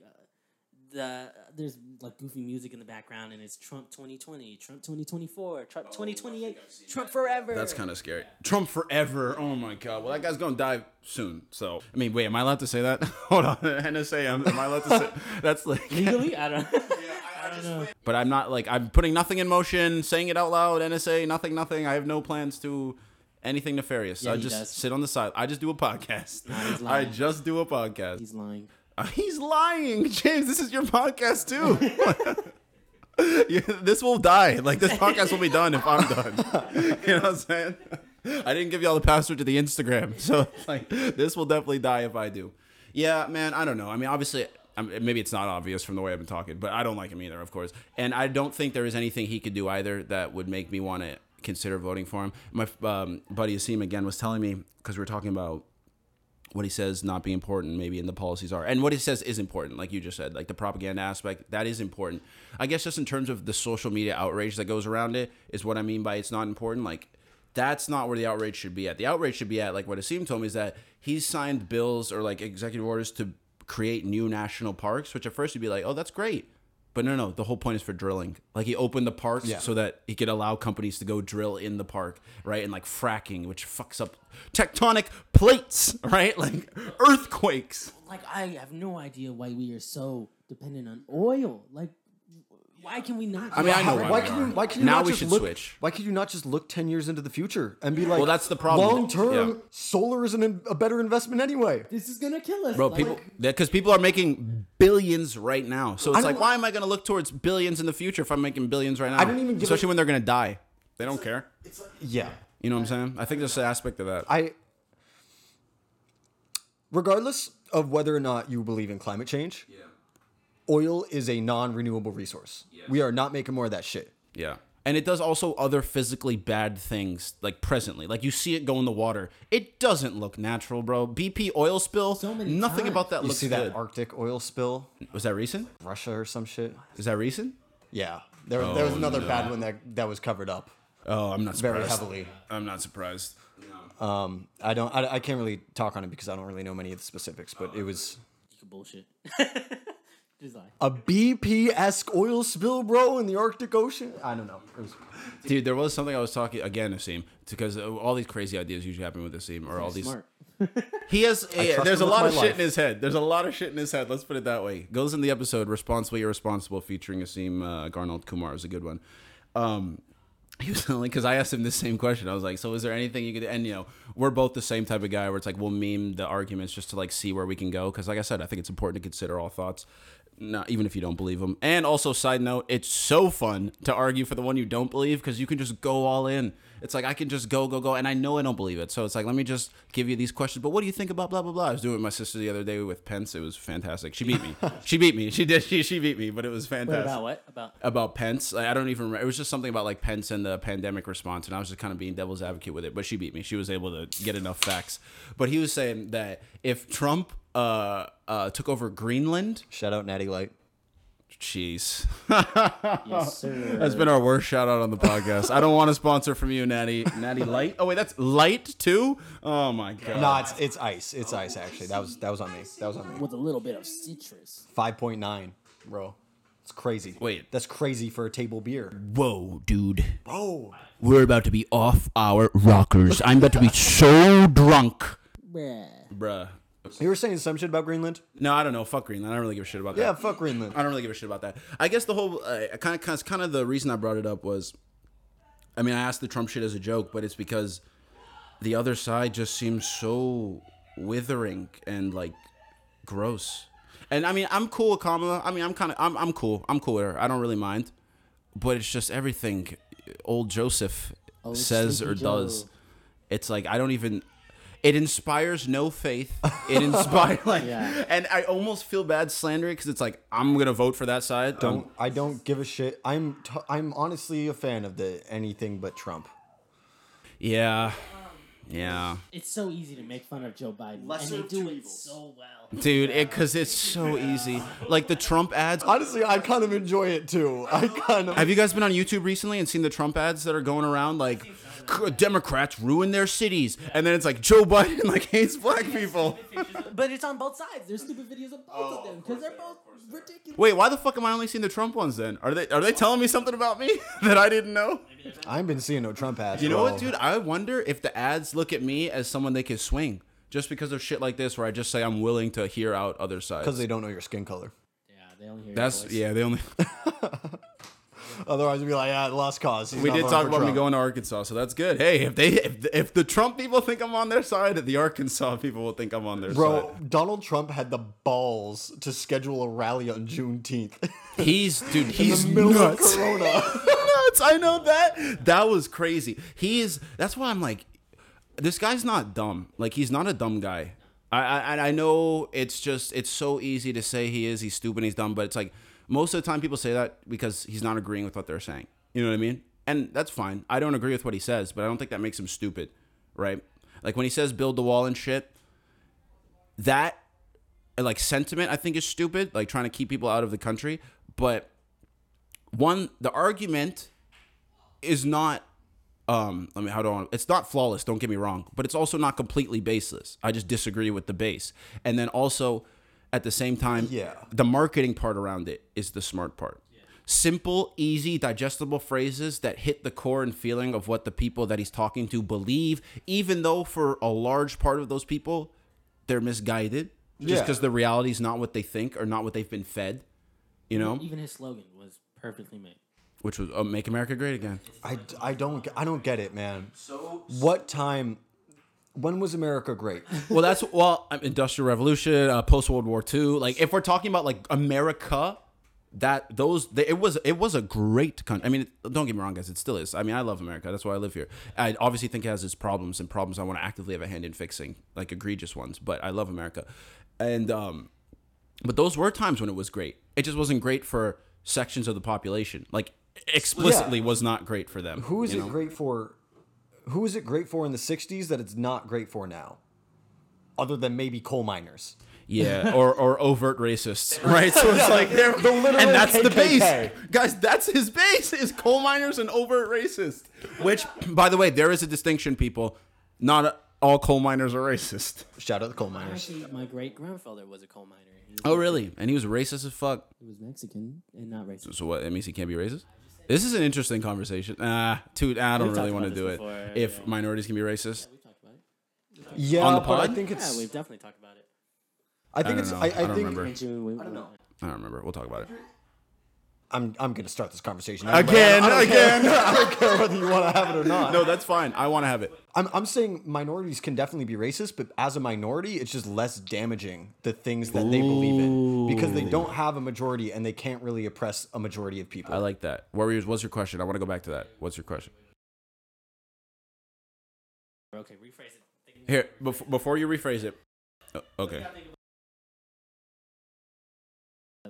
the there's like goofy music in the background, and it's Trump 2020, Trump 2024, Trump 2028, Trump forever. That's kind of scary. Trump forever. Oh my god. Well, that guy's gonna die soon. So, I mean, wait, am I allowed to say that? Hold on, NSA. Am, am I allowed to say? That's like. legally. I don't. I don't know. But I'm not like I'm putting nothing in motion, saying it out loud. NSA, nothing, nothing. I have no plans to anything nefarious. Yeah, I just does. sit on the side. I just do a podcast. Nah, he's I just do a podcast. He's lying. He's lying, James. This is your podcast too. You- this will die. Like this podcast will be done if I'm done. You know what I'm saying? I didn't give y'all the password to the Instagram, so like this will definitely die if I do. Yeah, man. I don't know. I mean, obviously, I mean, maybe it's not obvious from the way I've been talking, but I don't like him either, of course. And I don't think there is anything he could do either that would make me want to consider voting for him. My um, buddy Asim again was telling me because we were talking about what he says not being important maybe and the policies are. And what he says is important like you just said like the propaganda aspect that is important. I guess just in terms of the social media outrage that goes around it is what i mean by it's not important. Like that's not where the outrage should be at. The outrage should be at like what Asim told me is that he's signed bills or like executive orders to create new national parks which at first you'd be like oh that's great but no, no, the whole point is for drilling. Like he opened the parks Yeah. so that he could allow companies to go drill in the park, right? And like fracking, which fucks up tectonic plates, right? Like earthquakes. Like I have no idea why we are so dependent on oil. Like, why can we not? I mean, I know Why, why why we can are. you? Why can you Now not we just should look, switch. Why can you not just look ten years into the future and be like, Well, that's the problem. Long term, Yeah. solar is an, a better investment anyway. This is gonna kill us, Bro, Like, people, because people are making billions right now. So it's I like, don't- why am I going to look towards billions in the future if I'm making billions right now? I don't even give Especially a- when they're going to die. They don't care. Yeah, You know what I'm saying? I think there's an aspect of that. I. Regardless of whether or not you believe in climate change, oil is a non-renewable resource. We are not making more of that shit. Yeah. And it does also other physically bad things, like presently. Like you see it go in the water. It doesn't look natural, bro. BP oil spill. So many nothing times. about that You looks see good. that Arctic oil spill, Was that recent? Russia or some shit. Is that recent? Yeah, there, there was another bad one that that was covered up Oh, I'm not surprised. very heavily. I'm not surprised. No. Um, I don't, I, I can't really talk on it because I don't really know many of the specifics, but it was you can bullshit. Just like a BP esque oil spill, bro, in the Arctic Ocean. I don't know. Was, Dude, there was something I was talking again, Asim, because uh, all these crazy ideas usually happen with Asim, or all these. smart. He has. yeah, there's a lot my of shit in his head. There's a lot of shit in his head. Let's put it that way. Goes in the episode "Responsibly Irresponsible" featuring Asim uh, Garnold Kumar is a good one. Um, he was only because I asked him the same question. I was like, "So is there anything you could?" And you know, we're both the same type of guy where it's like we'll meme the arguments just to like see where we can go. Because like I said, I think it's important to consider all thoughts. Not even if you don't believe them. And also, side note, it's so fun to argue for the one you don't believe because you can just go all in. It's like I can just go, go, go, and I know I don't believe it. So it's like, let me just give you these questions. But what do you think about blah blah blah? I was doing it with my sister the other day with Pence. It was fantastic. She beat me. she beat me. She did. She she beat me. But it was Wait, fantastic about what? About about Pence. Like, I don't even remember. It was just something about like Pence and the pandemic response, and I was just kind of being devil's advocate with it. But she beat me. She was able to get enough facts. But he was saying that if Trump uh, uh, took over Greenland, shout out Natty Light. jeez, yes, sir. that's been our worst shout out on the podcast. I don't want a sponsor from you, Natty. Natty Light. Oh wait, that's Light too. Oh my god. No, it's it's ice. It's ice. Actually, that was that was on me. That was on me. with a little bit of citrus. Five point nine, bro. It's crazy. Wait. that's crazy for a table beer, Whoa, dude. bro. We're about to be off our rockers. I'm about to be so drunk. Bruh. Bruh. You were saying some shit about Greenland. No, I don't know. Fuck Greenland. I don't really give a shit about that. Yeah, fuck Greenland. I don't really give a shit about that. I guess the whole uh, kind of kind of the reason I brought it up was, I mean, I asked the Trump shit as a joke, but it's because the other side just seems so withering and like gross. And I mean, I'm cool with Kamala. I mean, I'm kind of I'm I'm cool. I'm cool with her. I don't really mind. But it's just everything old Joseph Old says Sleepy or does. It's like I don't even. It inspires no faith. It inspires like, Yeah. and I almost feel bad slandering because it's like I'm gonna vote for that side. Don't I don't give a shit. I'm t- I'm honestly a fan of the anything but Trump. Yeah, Yeah. It's so easy to make fun of Joe Biden, Lesser and they do two it evils. so well. Dude, it cuz it's so easy. Like the Trump ads. Honestly, I kind of enjoy it too. I kind of. Have you guys been on YouTube recently and seen the Trump ads that are going around like Democrats ruin their cities and then it's like Joe Biden like hates black people. But it's on both sides. There's stupid videos of both of them because they're both ridiculous. Wait, why the fuck am I only seeing the Trump ones then? Are they are they telling me something about me that I didn't know? I haven't been seeing no Trump ads. You know what, dude? I wonder if the ads look at me as someone they could swing just because of shit like this where I just say I'm willing to hear out other sides. Because they don't know your skin color. Yeah, they only hear That's your voice. yeah, they only Otherwise, we'd be like, yeah, lost cause. He's We did talk for about me going to Arkansas, so that's good. Hey, if they if, if the Trump people think I'm on their side, the Arkansas people will think I'm on their Bro, side. Bro, Donald Trump had the balls to schedule a rally on Juneteenth. He's dude, in he's the nuts. of Corona. nuts. I know that. That was crazy. He is. That's why I'm like, this guy's not dumb. Like he's not a dumb guy. I I, I know it's just it's so easy to say he is. He's stupid. He's dumb. But it's like most of the time people say that because he's not agreeing with what they're saying. You know what I mean? And that's fine. I don't agree with what he says, but I don't think that makes him stupid, right? Like when he says build the wall and shit. That like sentiment I think is stupid. Like trying to keep people out of the country, but one the argument is not um I mean how do I it's not flawless, don't get me wrong, but it's also not completely baseless. I just disagree with the base. And then also at the same time, Yeah. the marketing part around it is the smart part. Simple, easy, digestible phrases that hit the core and feeling of what the people that he's talking to believe, even though for a large part of those people, they're misguided. Just Yeah. because the reality is not what they think or not what they've been fed. You know? Even his slogan was perfectly made. Which was uh, make America great again. I, I don't I don't get it, man. So what time? When was America great? well, that's well, um, industrial revolution, uh, post World War II. Like, if we're talking about like America, that those they, it was it was a great country. I mean, don't get me wrong, guys, it still is. I mean, I love America. That's why I live here. I obviously think it has its problems and problems I want to actively have a hand in fixing, like egregious ones. But I love America, and um, but those were times when it was great. It just wasn't great for sections of the population. Like explicitly was not great for them. Who is it know? great for? Who is it great for in the '60s that it's not great for now? Other than maybe coal miners. Yeah, or or overt racists, right? So it's like they're literal and that's the base, KKK. guys. That's his base is coal miners and overt racist. Which, by the way, there is a distinction, people. Not all coal miners are racist. Shout out the coal miners. Actually, my great grandfather was a coal miner. Oh, really? And he was racist as fuck. he was Mexican and not racist. So what? That means he can't be racist. This is an interesting conversation. Ah, dude, I don't We've really talked want to about do this it. before, If yeah. minorities can be racist, We talked about it. Yeah, On the but I pod? think it's. Yeah, we've definitely talked about it. I think I it's. don't I, know. I, I don't think remember. In June, we, I don't know. I don't remember. We'll talk about it. I'm. I'm gonna start this conversation Again, I don't again. Care, I don't care whether you want to have it or not. No, that's fine. I want to have it. I'm, I'm saying minorities can definitely be racist, but as a minority, it's just less damaging the things that they believe in because they don't have a majority and they can't really oppress a majority of people. I like that. Warriors, what's your question? I want to go back to that. What's your question? Okay, rephrase it. Here, bef- before you rephrase it. Oh, okay.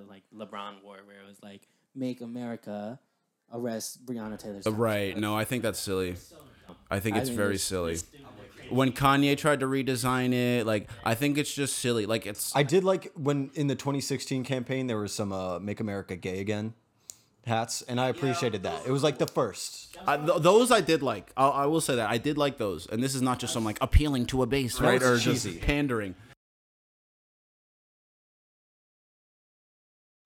Like LeBron wore, where it was like, "Make America arrest Breonna Taylor." Uh, Right. No, I think that's silly. I think I it's think very it's- silly. When Kanye tried to redesign it, like I think it's just silly. Like it's I did like when in the 2016 campaign there was some uh, "Make America Gay Again" hats, and I appreciated that. It was like the first. I, th- those I did like. I'll, I will say that I did like those, and this is not just some like appealing to a base, right, it's or cheesy. just pandering.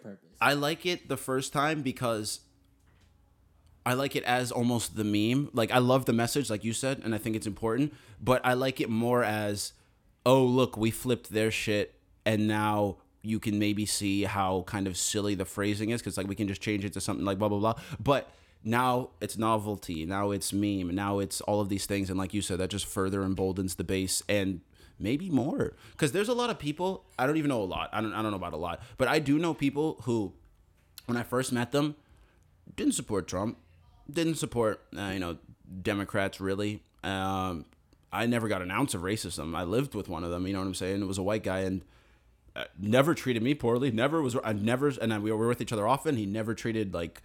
Purpose. I like it the first time because I like it as almost the meme. Like I love the message, like you said, and I think it's important. But I like it more as, oh look, we flipped their shit, and now you can maybe see how kind of silly the phrasing is because like we can just change it to something like blah blah blah. But now it's novelty. Now it's meme. Now it's all of these things, and like you said, that just further emboldens the base and maybe more. Because there's a lot of people i don't even know a lot I don't, I don't know about a lot but i do know people who when i first met them didn't support trump didn't support uh, you know democrats really. Um, i never got an ounce of racism. I lived with one of them you know what i'm saying? It was a white guy and uh, never treated me poorly never was i never and I, we were with each other often. He never treated like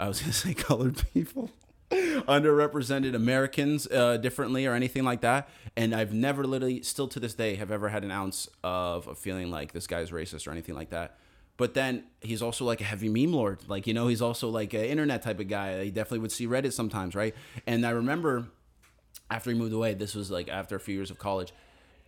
i was gonna say colored people underrepresented Americans uh, differently or anything like that. And I've never literally, still to this day, have ever had an ounce of a feeling like this guy's racist or anything like that. But then he's also like a heavy meme lord. Like, you know, he's also like an internet type of guy. He definitely would see Reddit sometimes, right? And I remember after he moved away, this was like after a few years of college.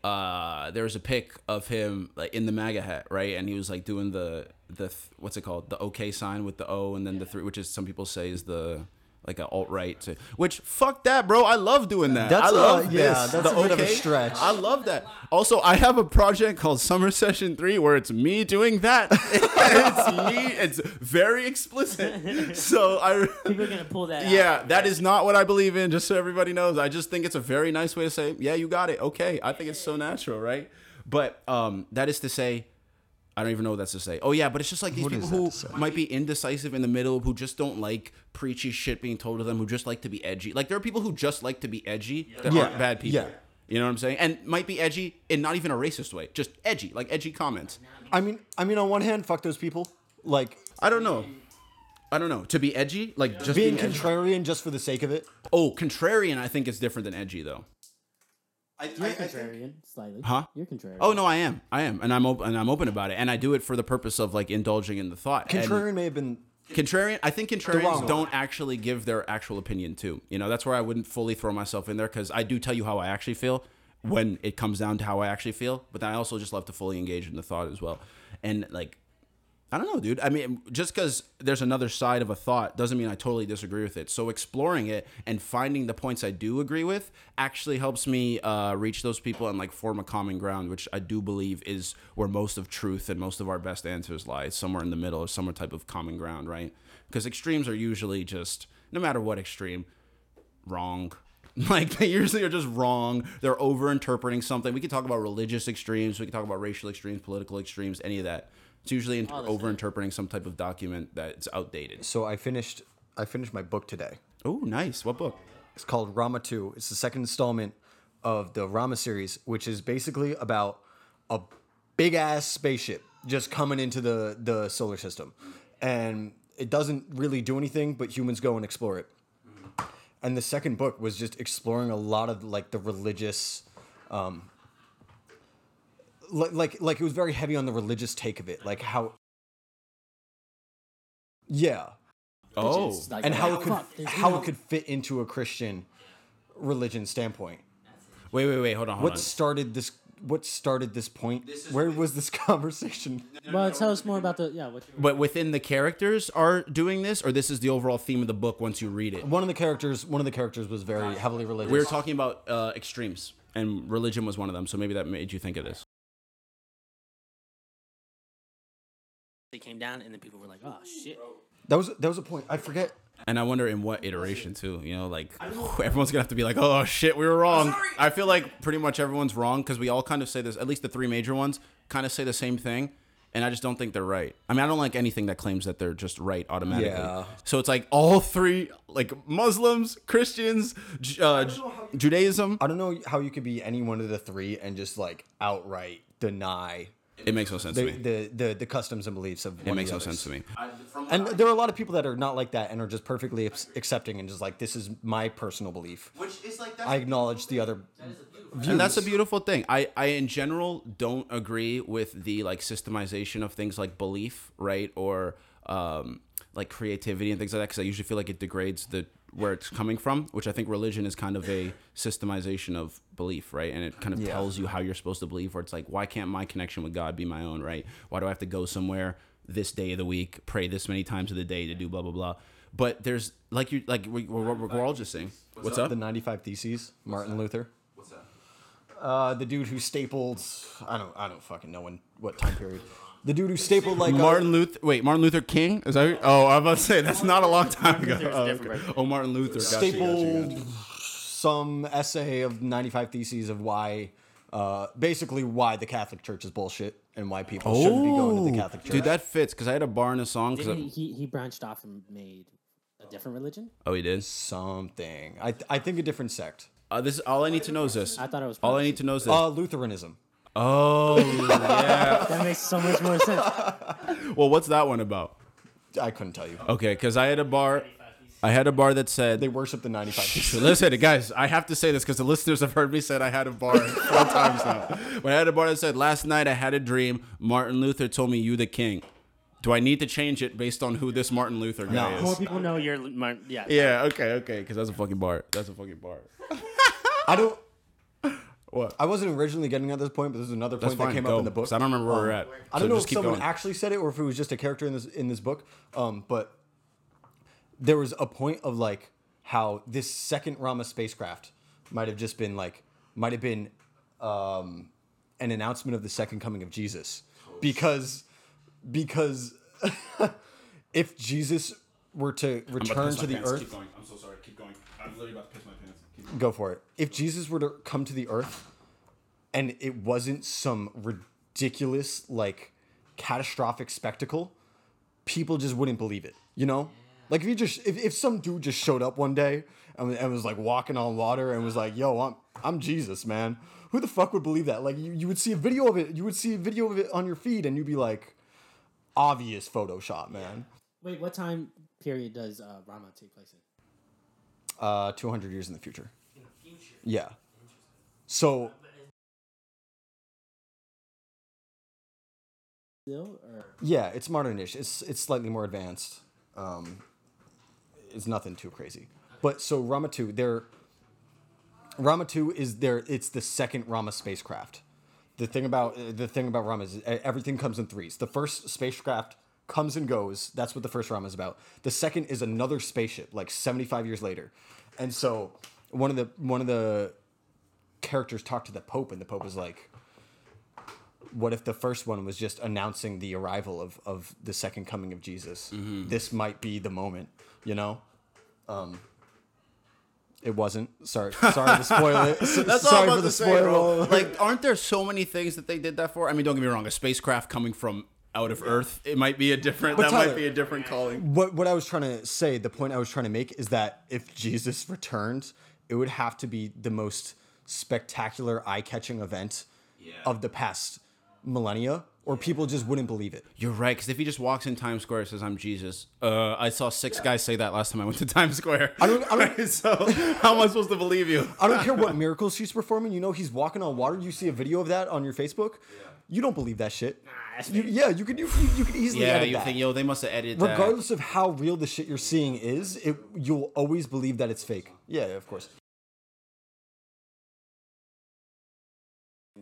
Uh, there was a pic of him like in the MAGA hat, right? And he was like doing the the th- what's it called, the OK sign with the O, and then the three, which is some people say is the like an alt right. to Which fuck that, bro. I love doing that. That's, I love yeah, this. that's the a bit of a stretch. I love that. Also, I have a project called Summer Session Three where it's me doing that. it's me. It's very explicit. So I. People are gonna pull that. out. Yeah, that is not what I believe in, just so everybody knows. I just think it's a very nice way to say, yeah, you got it. Okay. I think it's so natural, right? But um, that is to say, I don't even know what that's to say. Oh, yeah, but it's just like these What people who might be indecisive in the middle, who just don't like preachy shit being told to them, who just like to be edgy. Like, there are people who just like to be edgy that Yeah. aren't bad people. Yeah. You know what I'm saying? And might be edgy in not even a racist way, just edgy, like edgy comments. I mean, I mean, on one hand, fuck those people. Like I don't know. I don't know. To be edgy, like just being being, edgy. contrarian just for the sake of it. Oh, contrarian, I think is different than edgy, though. You're contrarian, slightly. Huh? You're contrarian. Oh no, I am. I am, and I'm open. And I'm open about it, and I do it for the purpose of like indulging in the thought. And Contrarian may have been contrarian. I think wrong contrarians don't actually give their actual opinion too. You know, that's where I wouldn't fully throw myself in there because I do tell you how I actually feel when it comes down to how I actually feel. But then I also just love to fully engage in the thought as well, and like. I don't know, dude. I mean, just because there's another side of a thought doesn't mean I totally disagree with it. So exploring it and finding the points I do agree with actually helps me uh, reach those people and like form a common ground, which I do believe is where most of truth and most of our best answers lie. Somewhere in the middle or somewhere type of common ground, right? Because extremes are usually just no matter what extreme, wrong. Like they usually are just wrong. They're over interpreting something. We can talk about religious extremes. We can talk about racial extremes, political extremes, any of that. It's usually in- All the over interpreting some type of document that's outdated. so I finished I finished my book today. Oh, nice. What book? It's called Rama 2. It's the second installment of the Rama series, which is basically about a big ass spaceship just coming into the, the solar system. And it doesn't really do anything, but humans go and explore it. And the second book was just exploring a lot of like the religious um like like, like it was very heavy on the religious take of it, like how Yeah Oh, like, and how it could fuck, how it could fit into a Christian religion standpoint. wait, wait, wait. Hold on, hold What on. started this? What started this point? Where was this conversation? Well, tell us more about the yeah. What you But within the characters are doing this, or this is the overall theme of the book once you read it. One of the characters, one of the characters was very heavily religious. We were talking about uh, extremes, and religion was one of them. So maybe that made you think of this. They came down and then people were like, oh shit. that was that was a point. I forget. And I wonder in what iteration too. You know, like everyone's gonna have to be like, "Oh shit, we were wrong." I feel like pretty much everyone's wrong because we all kind of say this. At least the three major ones kind of say the same thing, and I just don't think they're right. I mean, I don't like anything that claims that they're just right automatically. Yeah. So it's like all three, like Muslims, Christians, Ju- uh, Ju- Judaism. I don't know how you could be any one of the three and just like outright deny It makes no sense the to me. the, the, the customs and beliefs of. It makes no sense to me. And there are a lot of people that are not like that and are just perfectly accepting and just like this is my personal belief. Which is like that. I acknowledge the other. and that's a beautiful thing. I, I in general don't agree with the like systemization of things like belief, right, or um, like creativity and things like that, because I usually feel like it degrades the where it's coming from. Which I think religion is kind of a systemization of belief, right, and it kind of Yeah. tells you how you're supposed to believe. Where it's like, why can't my connection with God be my own, right? Why do I have to go somewhere this day of the week, pray this many times of the day to do blah blah blah? But there's like you like we, we're, we're, we're all just saying. What's up? The 95 Theses, Martin Luther. What's that? Uh, the dude who stapled. I don't. I don't fucking know when what time period. The dude who stapled like uh, Martin Luther. Wait, Martin Luther King? Is that? Oh, I was about to say that's not a long time ago. Oh, okay. oh, Martin Luther. Gotcha, gotcha, stapled gotcha. Some essay of 95 theses of why, uh, basically why the Catholic Church is bullshit and why people shouldn't be going to the Oh, Catholic Church. dude, that fits because I had a bar in a song. 'cause Didn't I- he, he he branched off and made a different religion? oh, he did. something. I th- I think a different sect. Uh, this all I need to know is this. I thought it was All I need to know is this. Uh, Lutheranism. oh, yeah. That makes so much more sense. Well, what's that one about? I couldn't tell you. Okay, because I had a bar. I had a bar that said They worship the 95. Listen, guys, I have to say this because the listeners have heard me say I had a bar four times now. But I had a bar that said, Last night I had a dream. Martin Luther told me you the king. Do I need to change it based on who this Martin Luther guy is? No. More is? people know you're. Mar- Yeah. Yeah, okay, okay, because that's a fucking bar. That's a fucking bar. I don't. What? I wasn't originally getting at this point, but this is another That's point that came Go. up in the book. 'cause I don't remember where we're Um, at. I don't know just if someone going. actually said it or if it was just a character in this in this book. Um, but there was a point of like how this second Rama spacecraft might have just been like might have been um, an announcement of the second coming of Jesus, because because if Jesus were to return to the earth, going. I'm so sorry. Keep going. I'm literally about to piss my pants. Keep go for it. If Jesus were to come to the earth and it wasn't some ridiculous, like catastrophic spectacle, people just wouldn't believe it. You know? Like if you just if, if some dude just showed up one day and, and was like walking on water and was like, yo, I'm I'm Jesus, man. Who the fuck would believe that? Like you, you would see a video of it, you would see a video of it on your feed and you'd be like, obvious Photoshop, man. Wait, what time period does uh, Rama take place in? Uh, 200 years in the future. In the future. Yeah. So Still, or Yeah, it's modernish. It's it's slightly more advanced. Um, it's nothing too crazy. But so Rama two, they're Rama two is there. It's the second Rama spacecraft. The thing about the thing about Rama is everything comes in threes. The first spacecraft comes and goes. That's what the first Rama is about. The second is another spaceship, like seventy five years later, and so one of the one of the characters talked to the Pope, and the Pope was like, what if the first one was just announcing the arrival of, of the second coming of Jesus? This might be the moment, you know? Um, it wasn't. Sorry, sorry to spoil it. That's all sorry I'm about for the to say. Like, aren't there so many things that they did that for? I mean, don't get me wrong. A spacecraft coming from out of Earth, it might be a different. But that might be a different calling. what what I was trying to say, the point I was trying to make is that if Jesus returned, it would have to be the most spectacular, eye-catching event of the past millennia, or people just wouldn't believe it. You're right, because if he just walks in Times Square and says, "I'm Jesus," uh, I saw six guys say that last time I went to Times Square. I don't- I don't- so how am I supposed to believe you? I don't care what miracles he's performing. You know, he's walking on water. You see a video of that on your Facebook. You don't believe that shit. that's You, yeah, you could you, you, you could easily Yeah, edit you that. think, yo, they must have edited that. Regardless of how real the shit you're seeing is, it you'll always believe that it's fake. Yeah, of course.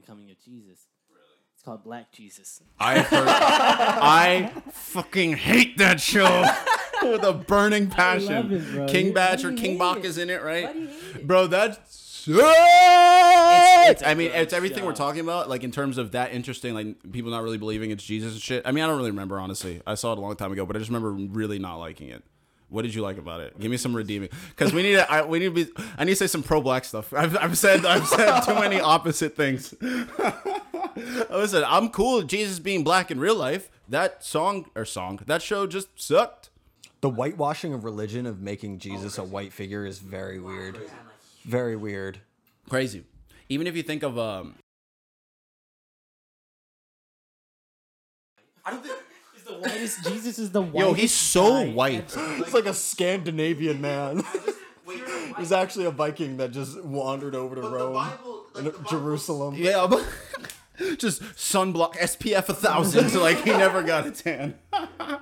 coming of Jesus. It's called Black Jesus. I heard. I fucking hate that show with a burning passion. love it, bro. King You- Bach or King hate Bach it? is in it, right? Why do you hate it? Bro, that's. It's- It's, I mean, it's everything we're talking about, like in terms of that interesting, like people not really believing it's Jesus and shit. I mean, I don't really remember honestly. I saw it a long time ago, but I just remember really not liking it. What did you like about it? Give me some redeeming, because we need to. I, we need to be. I need to say some pro black stuff. I've, I've said I've said too many opposite things. Listen, I'm cool with Jesus being black in real life. That song or song that show just sucked. The whitewashing of religion of making Jesus a white figure is very weird. Very weird. Crazy. Even if you think of um, I don't think He's the whitest. Jesus is the whitest. yo, he's so guy white. It's like a Scandinavian man. He's actually a Viking that just wandered over to Rome, and Jerusalem. Yeah, but just sunblock SPF a thousand, so like he never got a tan.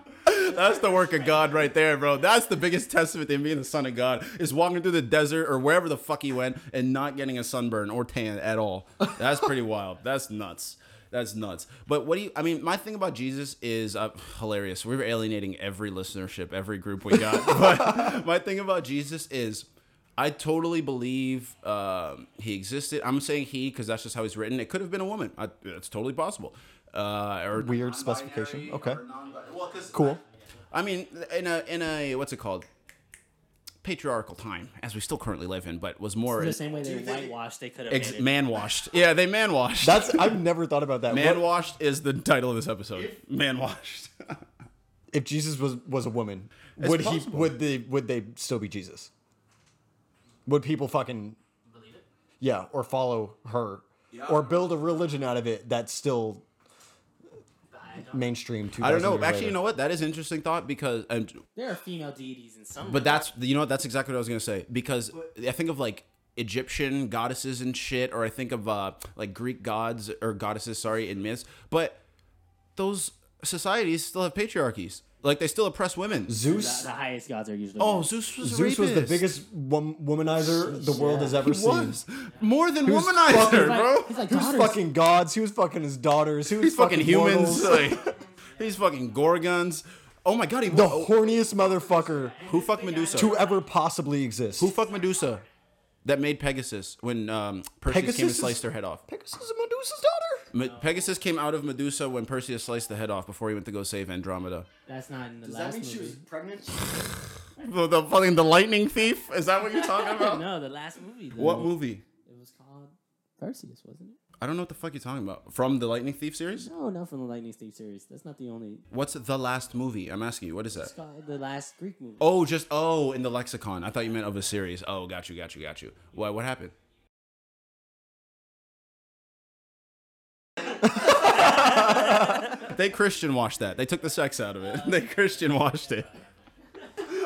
That's the work of God right there, bro. That's the biggest testament to him being the son of God is walking through the desert or wherever the fuck he went and not getting a sunburn or tan at all. That's pretty wild. That's nuts. That's nuts. But what do you? I mean, my thing about Jesus is uh, hilarious. We're alienating every listenership, every group we got. but my thing about Jesus is, I totally believe um, he existed. I'm saying he because that's just how he's written. It could have been a woman. I, it's totally possible. Uh, or Weird specification. Okay. Well, 'cause Cool. I mean, in a in a what's it called? Patriarchal time, as we still currently live in, but was more The same way they whitewashed, they could have ex- man washed. Yeah, they man washed. That's I've never thought about that. man washed is the title of this episode. Man washed. if Jesus was was a woman, would he would they would they still be Jesus? Would people fucking Believe it? yeah, or follow her, or build a religion out of it that's still mainstream. I don't know. years Actually, you know what? That is an interesting thought because, and There are female deities in some. but that's you know what? That's exactly what I was gonna say because I think of like Egyptian goddesses and shit, or I think of uh like Greek gods or goddesses, sorry, in myths. But those societies still have patriarchies. Like they still oppress women. Zeus. the highest gods are usually. Oh, men. Zeus was a Zeus was the biggest wom- womanizer the world has ever He seen. was more than was womanizer, fucking- bro. He's like He was daughters. fucking gods. He was fucking his daughters. He was He's fucking humans. mortals. Like, he's fucking gorgons. Oh my god, he the horniest motherfucker who fucked Medusa? to ever possibly exist. Who fucked Medusa? That made Pegasus when um, Perseus came and Pegasus is- sliced her head off. Pegasus is Medusa's daughter. Me- Pegasus came out of Medusa when Perseus sliced the head off before he went to go save Andromeda. That's not in the last movie. Does that mean she was pregnant? The, the fucking the lightning thief? Is that what you're talking about? no, the last movie. The, What movie? It was called Perseus, wasn't it? I don't know what the fuck you're talking about. From the Lightning Thief series? No, not from the Lightning Thief series. That's not the only. What's the last movie? I'm asking you. What is It's that? called the last Greek movie. Oh, just oh, in the lexicon. I thought you meant of a series. Oh, got you, got you, got you. What what happened? they Christian washed that. They took the sex out of it. They Christian washed it.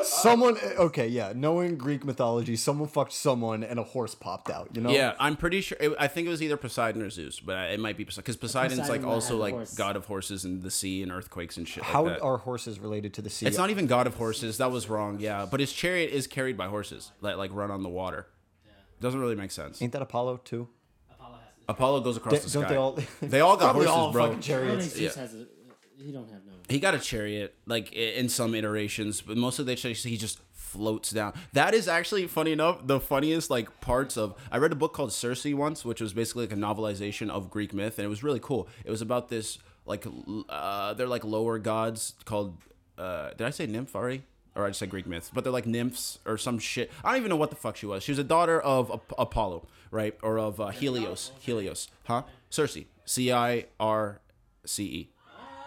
Someone, okay, yeah. Knowing Greek mythology, someone fucked someone and a horse popped out. You know? Yeah, I'm pretty sure. It, I think it was either Poseidon or Zeus, but it might be because Poseidon's Poseidon like also like horse. god of horses and the sea and earthquakes and shit. How like that. are horses related to the sea? It's not even god of horses. That was wrong. Yeah, but his chariot is carried by horses that like run on the water. Doesn't really make sense. Ain't that Apollo too? Apollo has. Apollo goes across Don't the sky. they all? They all got Probably horses, all bro. fucking chariots. think Zeus Yeah. He don't have no. He got a chariot, like in some iterations, but most of the chariots he just floats down. That is actually funny enough. The funniest like parts of I read a book called Circe once, which was basically like a novelization of Greek myth, and it was really cool. It was about this like uh, they're like lower gods called. Uh, did I say nymph? Or I just said Greek myths, but they're like nymphs or some shit. I don't even know what the fuck she was. She was a daughter of Ap- Apollo, right? Or of uh, Helios. Helios, huh? Circe. C I R C E.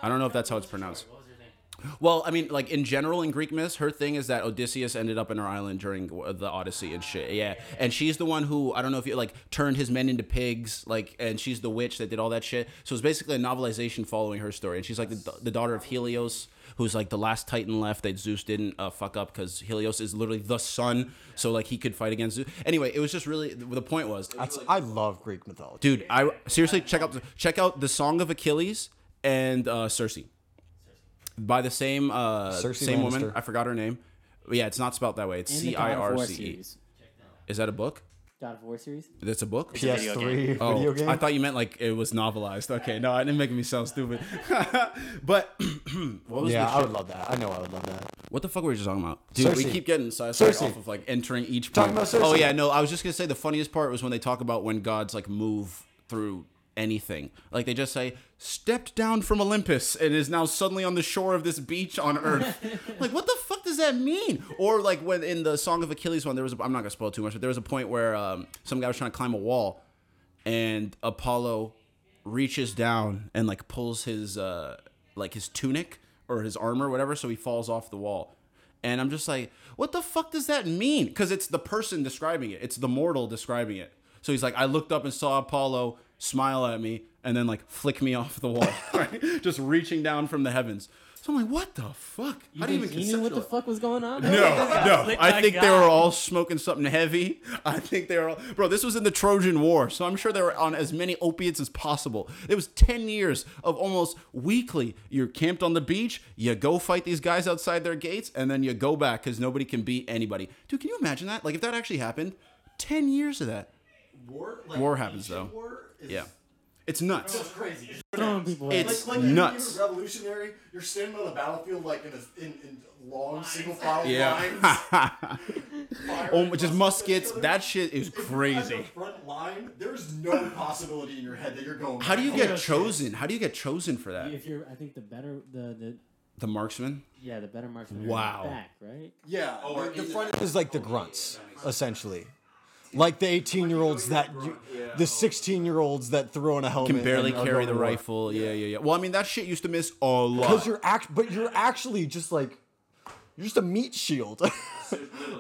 I don't know if that's how it's pronounced. What was her name? Well, I mean, like in general in Greek myths, her thing is that Odysseus ended up in her island during the Odyssey and shit. Yeah, and she's the one who I don't know if you like turned his men into pigs, like, and she's the witch that did all that shit. So it's basically a novelization following her story, and she's like the, the daughter of Helios, who's like the last Titan left that Zeus didn't uh, fuck up because Helios is literally the sun, so like he could fight against Zeus. Anyway, it was just really the point was, That's, I love Greek mythology. dude, I seriously check out check out the Song of Achilles and uh, Circe by the same uh, Circe same woman. Lannister. I forgot her name. But yeah, it's not spelled that way. It's And C the I of War C E. series. Is that a book? God of War series. That's a book. a video PS3 Oh, video game. I thought you meant like it was novelized. Okay, no, I didn't make me sound stupid. but what was yeah, the I shit? would love that. I know I would love that. What the fuck were we just talking about? Dude, we Cersei. keep getting sidetracked Cersei. off of like entering each Talking point. about Cersei. Oh yeah, no, I was just gonna say the funniest part was when they talk about when gods like move through anything. Like they just say, stepped down from Olympus and is now suddenly on the shore of this beach on Earth. like what the fuck does that mean? Or like when in the Song of Achilles one, there was a, I'm not gonna spoil too much, but there was a point where um, some guy was trying to climb a wall, and Apollo reaches down and like pulls his uh like his tunic or his armor whatever so he falls off the wall and i'm just like what the fuck does that mean because it's the person describing it it's the mortal describing it so he's like i looked up and saw apollo smile at me and then like flick me off the wall right? just reaching down from the heavens so i'm like what the fuck You How do you even he knew what the fuck was going on? no, no. I think they were all smoking something heavy. I think they were all, bro. This was in the Trojan War, so I'm sure they were on as many opiates as possible. It was ten years of almost weekly. You're camped on the beach. You go fight these guys outside their gates, and then you go back because nobody can beat anybody. Dude, can you imagine that? Like if that actually happened, ten years of that. War, War happens, though. Yeah, it's nuts. It's crazy. Throwing people. It's Like, nuts. You're revolutionary. You're standing on the battlefield like in a in, in long single file Yeah. lines. Oh, just muskets. That shit is crazy. front line. There's no possibility in your head that you're going. How do you get chosen? How do you get chosen for that? if you're, I think the better the the The marksman. yeah the better marksman. Wow. Are in the back, right? Yeah, the, the front is like the grunts, essentially. Like the 18 year olds that, oh, you, the 16 year olds that throw on a helmet can barely and carry the to war. rifle. Yeah, yeah, yeah. Well, I mean, that shit used to miss a lot. Because you're act, but you're actually just like, you're just a meat shield.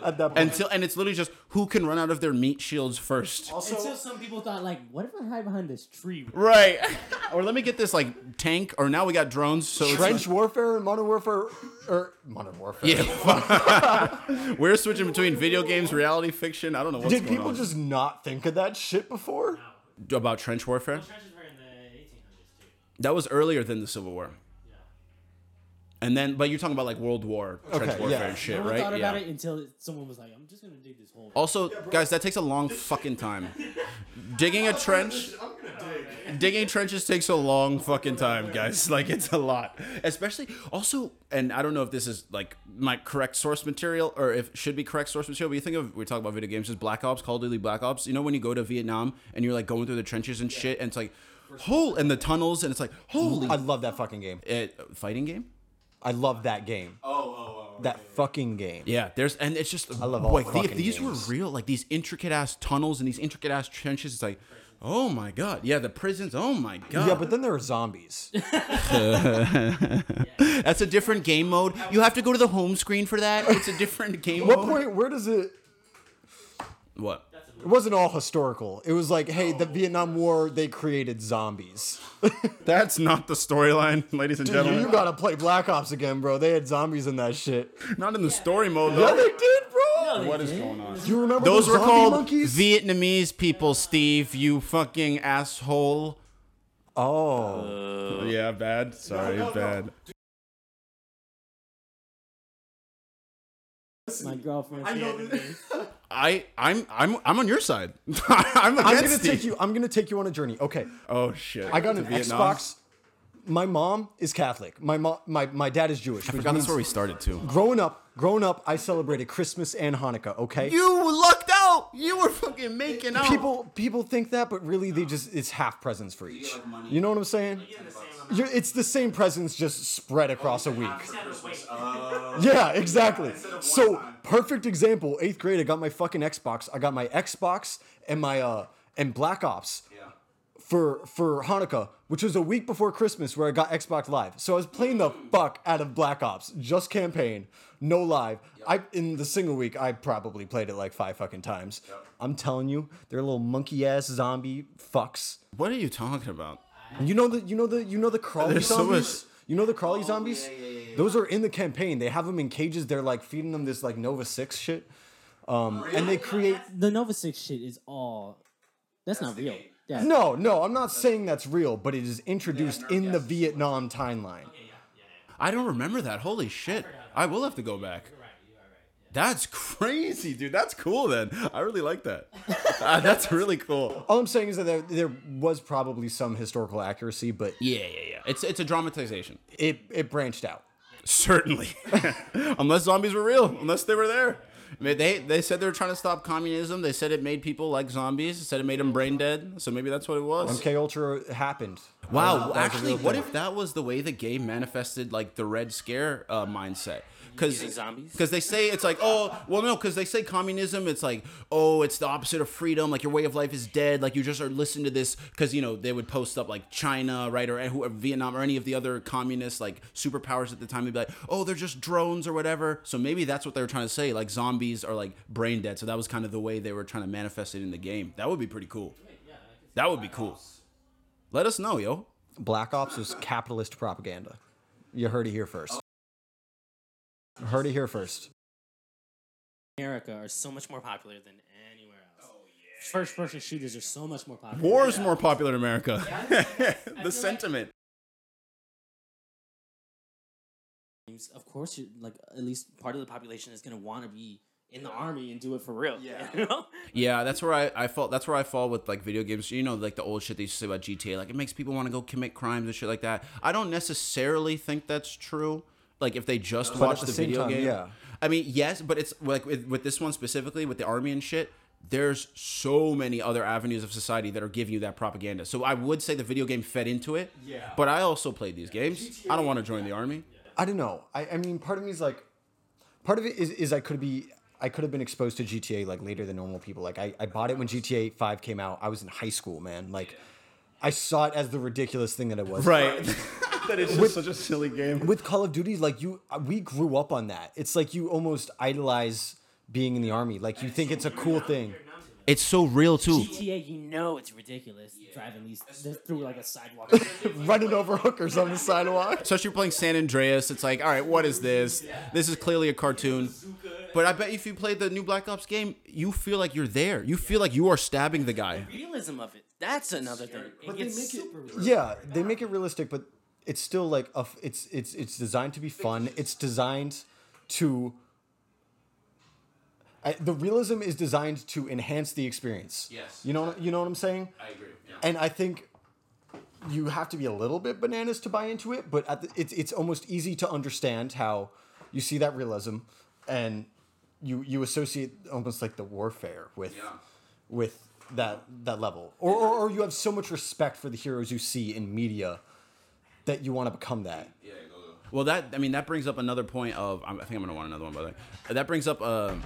At that point. Until and it's literally just who can run out of their meat shields first. Until some people thought, like, what if I hide behind this tree? Right. or let me get this like tank. Or now we got drones. So it's Trench warfare and modern warfare, or modern warfare. Yeah. We're switching between video games, reality fiction. I don't know what's Did going people on. just not think of that shit before? about trench warfare. Trenches were in the 1800s too. That was earlier than the Civil War. And then, but you're talking about like World War trench Okay, warfare yeah. and shit, No one right? thought about Yeah. it until someone was like, "I'm just gonna dig this hole." Also, guys, that takes a long fucking time. Digging a trench, digging trenches takes a long fucking time, guys. Like it's a lot, especially also. And I don't know if this is like my correct source material or if it should be correct source material. But you think of we talk about video games, just Black Ops, Call of Duty Black Ops. You know when you go to Vietnam and you're like going through the trenches and shit, and it's like, whole and the tunnels, and it's like holy I love that fucking game. it, fighting game. I love that game. Oh, oh, oh. That fucking game. Yeah, there's and it's just I love all like the- if fucking these games. were real, like these intricate ass tunnels and these intricate ass trenches. It's like, oh my god, yeah, the prisons. Oh my god, Yeah, but then there are zombies. that's a different game mode. You have to go to the home screen for that. It's a different game mode. what mode. point? Where does it? What? It wasn't all historical. It was like, hey, the oh. Vietnam War, they created zombies. That's not the storyline, ladies and you gentlemen. You gotta play Black Ops again, bro. They had zombies in that shit. Not in the story mode though. Yeah, they did, bro. What is going on? Do you remember Those were called monkeys? Vietnamese people, Steve. You fucking asshole. oh, yeah, bad. Sorry, bad. My girlfriend's Vietnamese. I I'm I'm I'm on your side. I'm against I'm gonna Steve. take you. I'm gonna take you on a journey. Okay, Oh shit! I got To an Vietnam? Xbox. My mom is Catholic. My mom, my my dad is Jewish. I forgot that's where we started too. growing up, growing up, I celebrated Christmas and Hanukkah. Okay. You lucked out. You were fucking making out. people people think that, but really they just it's half presents for each. You know what I'm saying? You're, it's the same presents just spread across a week. Yeah, exactly. So perfect example. Eighth grade, I got my fucking Xbox. I got my Xbox and my uh and Black Ops for for Hanukkah, which was a week before Christmas, where I got Xbox Live. So I was playing the fuck out of Black Ops, just campaign, no live. I in the single week, I probably played it like five fucking times. I'm telling you, they're little monkey ass zombie fucks. What are you talking about? You know the you know the you know the crawly There's so zombies. much- You know the crawly zombies. Those are in the campaign. They have them in cages. They're like feeding them this like Nova Six shit. Um, and they create. The Nova Six shit is all. That's, not real. Yeah. No, no, I'm not saying that's real, but it is introduced in the Vietnam timeline. I don't remember that. Holy shit! I will have to go back. That's crazy, dude. That's cool. Then I really like that. Uh, that's really cool. All I'm saying is that there, there was probably some historical accuracy, but Yeah, yeah, yeah. It's it's a dramatization. it it branched out. Certainly, unless zombies were real, unless they were there. They they said they were trying to stop communism. They said it made people like zombies. They said it made them brain dead. So maybe that's what it was. MK Ultra happened. Wow, actually, what if that was the way the game manifested like the Red Scare uh, mindset? Because zombies? Because they say it's like, oh, well, no, because they say communism, it's like, oh, it's the opposite of freedom. Like your way of life is dead. Like you just are listening to this because you know they would post up like China, right, or who- Vietnam or any of the other communist like superpowers at the time. They'd be like, oh, they're just drones or whatever. So maybe that's what they were trying to say. Like zombies are like brain dead. So that was kind of the way they were trying to manifest it in the game. That would be pretty cool. That would be cool. Let us know, yo. Black Ops was capitalist propaganda. You heard it here first. Heard it here first. America are so much more popular than anywhere else. Oh, first person shooters are so much more popular. War is more popular in America. the sentiment. Of course, you're, like at least part of the population is gonna want to be in the army and do it for real. Yeah, you know? Yeah, that's where I, I fall. That's where I fall with like video games. You know, like the old shit they used to say about GTA. Like it makes people want to go commit crimes and shit like that. I don't necessarily think that's true. Like if they just But watch at the, the same video time, game. yeah. I mean, yes, but it's like with, with this one specifically with the army and shit. There's so many other avenues of society that are giving you that propaganda. So I would say the video game fed into it. Yeah. But I also played these games. I don't want to join the army. I don't know. I, I mean, part of me is like, part of it is, is I could be, I could have been exposed to GTA like later than normal people. Like I, I bought it when GTA Five came out. I was in high school, man. Like, I saw it as the ridiculous thing that it was. Right. that is just such a silly game. With Call of Duty, like you, uh, we grew up on that. It's like you almost idolize being in the army. Like you think it's a cool thing. It's so real too. GTA, you know it's ridiculous driving these through like a sidewalk. Running over hookers on the sidewalk. Especially playing San Andreas, it's like, all right, what is this? This is clearly a cartoon. But I bet if you played the new Black Ops game, you feel like you're there. You feel like you are stabbing the guy. Realism of it. That's another thing. It gets super realistic. Yeah, they make it realistic, but it's still like a, it's it's it's designed to be fun. It's designed to. I, the realism is designed to enhance the experience. Yes. You know you know what I'm saying? I agree. Yeah. And I think you have to be a little bit bananas to buy into it, but at the, it's it's almost easy to understand how you see that realism, and you you associate almost like the warfare with Yeah. with that that level, or, or or you have so much respect for the heroes you see in media that you want to become that. Yeah. Well, that I mean that brings up another point of I think I'm gonna want another one by the way. That brings up a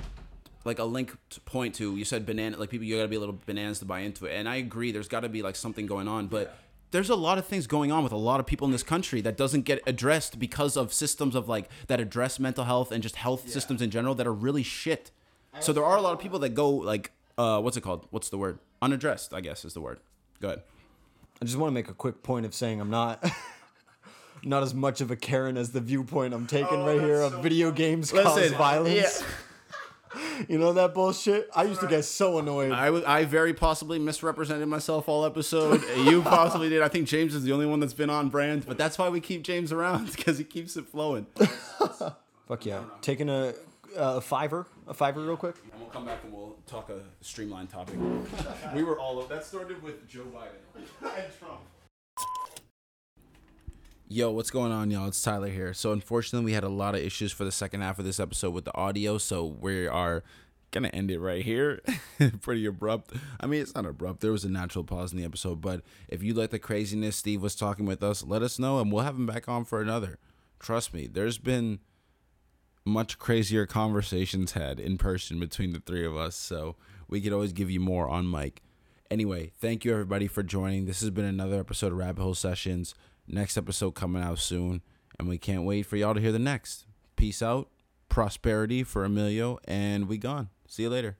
like a link to point to you said banana like people you gotta be a little bananas to buy into it, and I agree. There's got to be like something going on, but. There's a lot of things going on with a lot of people in this country that doesn't get addressed because of systems of like that address mental health and just health systems in general that are really shit. So there are a lot of people that go like uh what's it called? What's the word? Unaddressed, I guess is the word. Go ahead. I just want to make a quick point of saying I'm not. Not as much of a Karen as the viewpoint I'm taking oh, right here of video games cause Listen, violence. You know that bullshit? I used to get so annoyed. I, w- I very possibly misrepresented myself all episode. you possibly did. I think James is the only one that's been on brand, but that's why we keep James around because he keeps it flowing. Fuck yeah. Taking a, uh, a fiver, a fiver real quick. And we'll come back and we'll talk a streamlined topic. we were all over. That started with Joe Biden and Trump. Yo, what's going on, y'all? It's Tyler here. So, unfortunately, we had a lot of issues for the second half of this episode with the audio, so we are gonna end it right here. Pretty abrupt. I mean, it's not abrupt. There was a natural pause in the episode, but if you like the craziness Steve was talking with us, let us know, and we'll have him back on for another. Trust me, there's been much crazier conversations had in person between the three of us, so we could always give you more on mic. Anyway, thank you everybody for joining. This has been another episode of Rabbit Hole Sessions. Next episode coming out soon, and we can't wait for y'all to hear the next. Peace out, prosperity for Emilio, and we gone. See you later.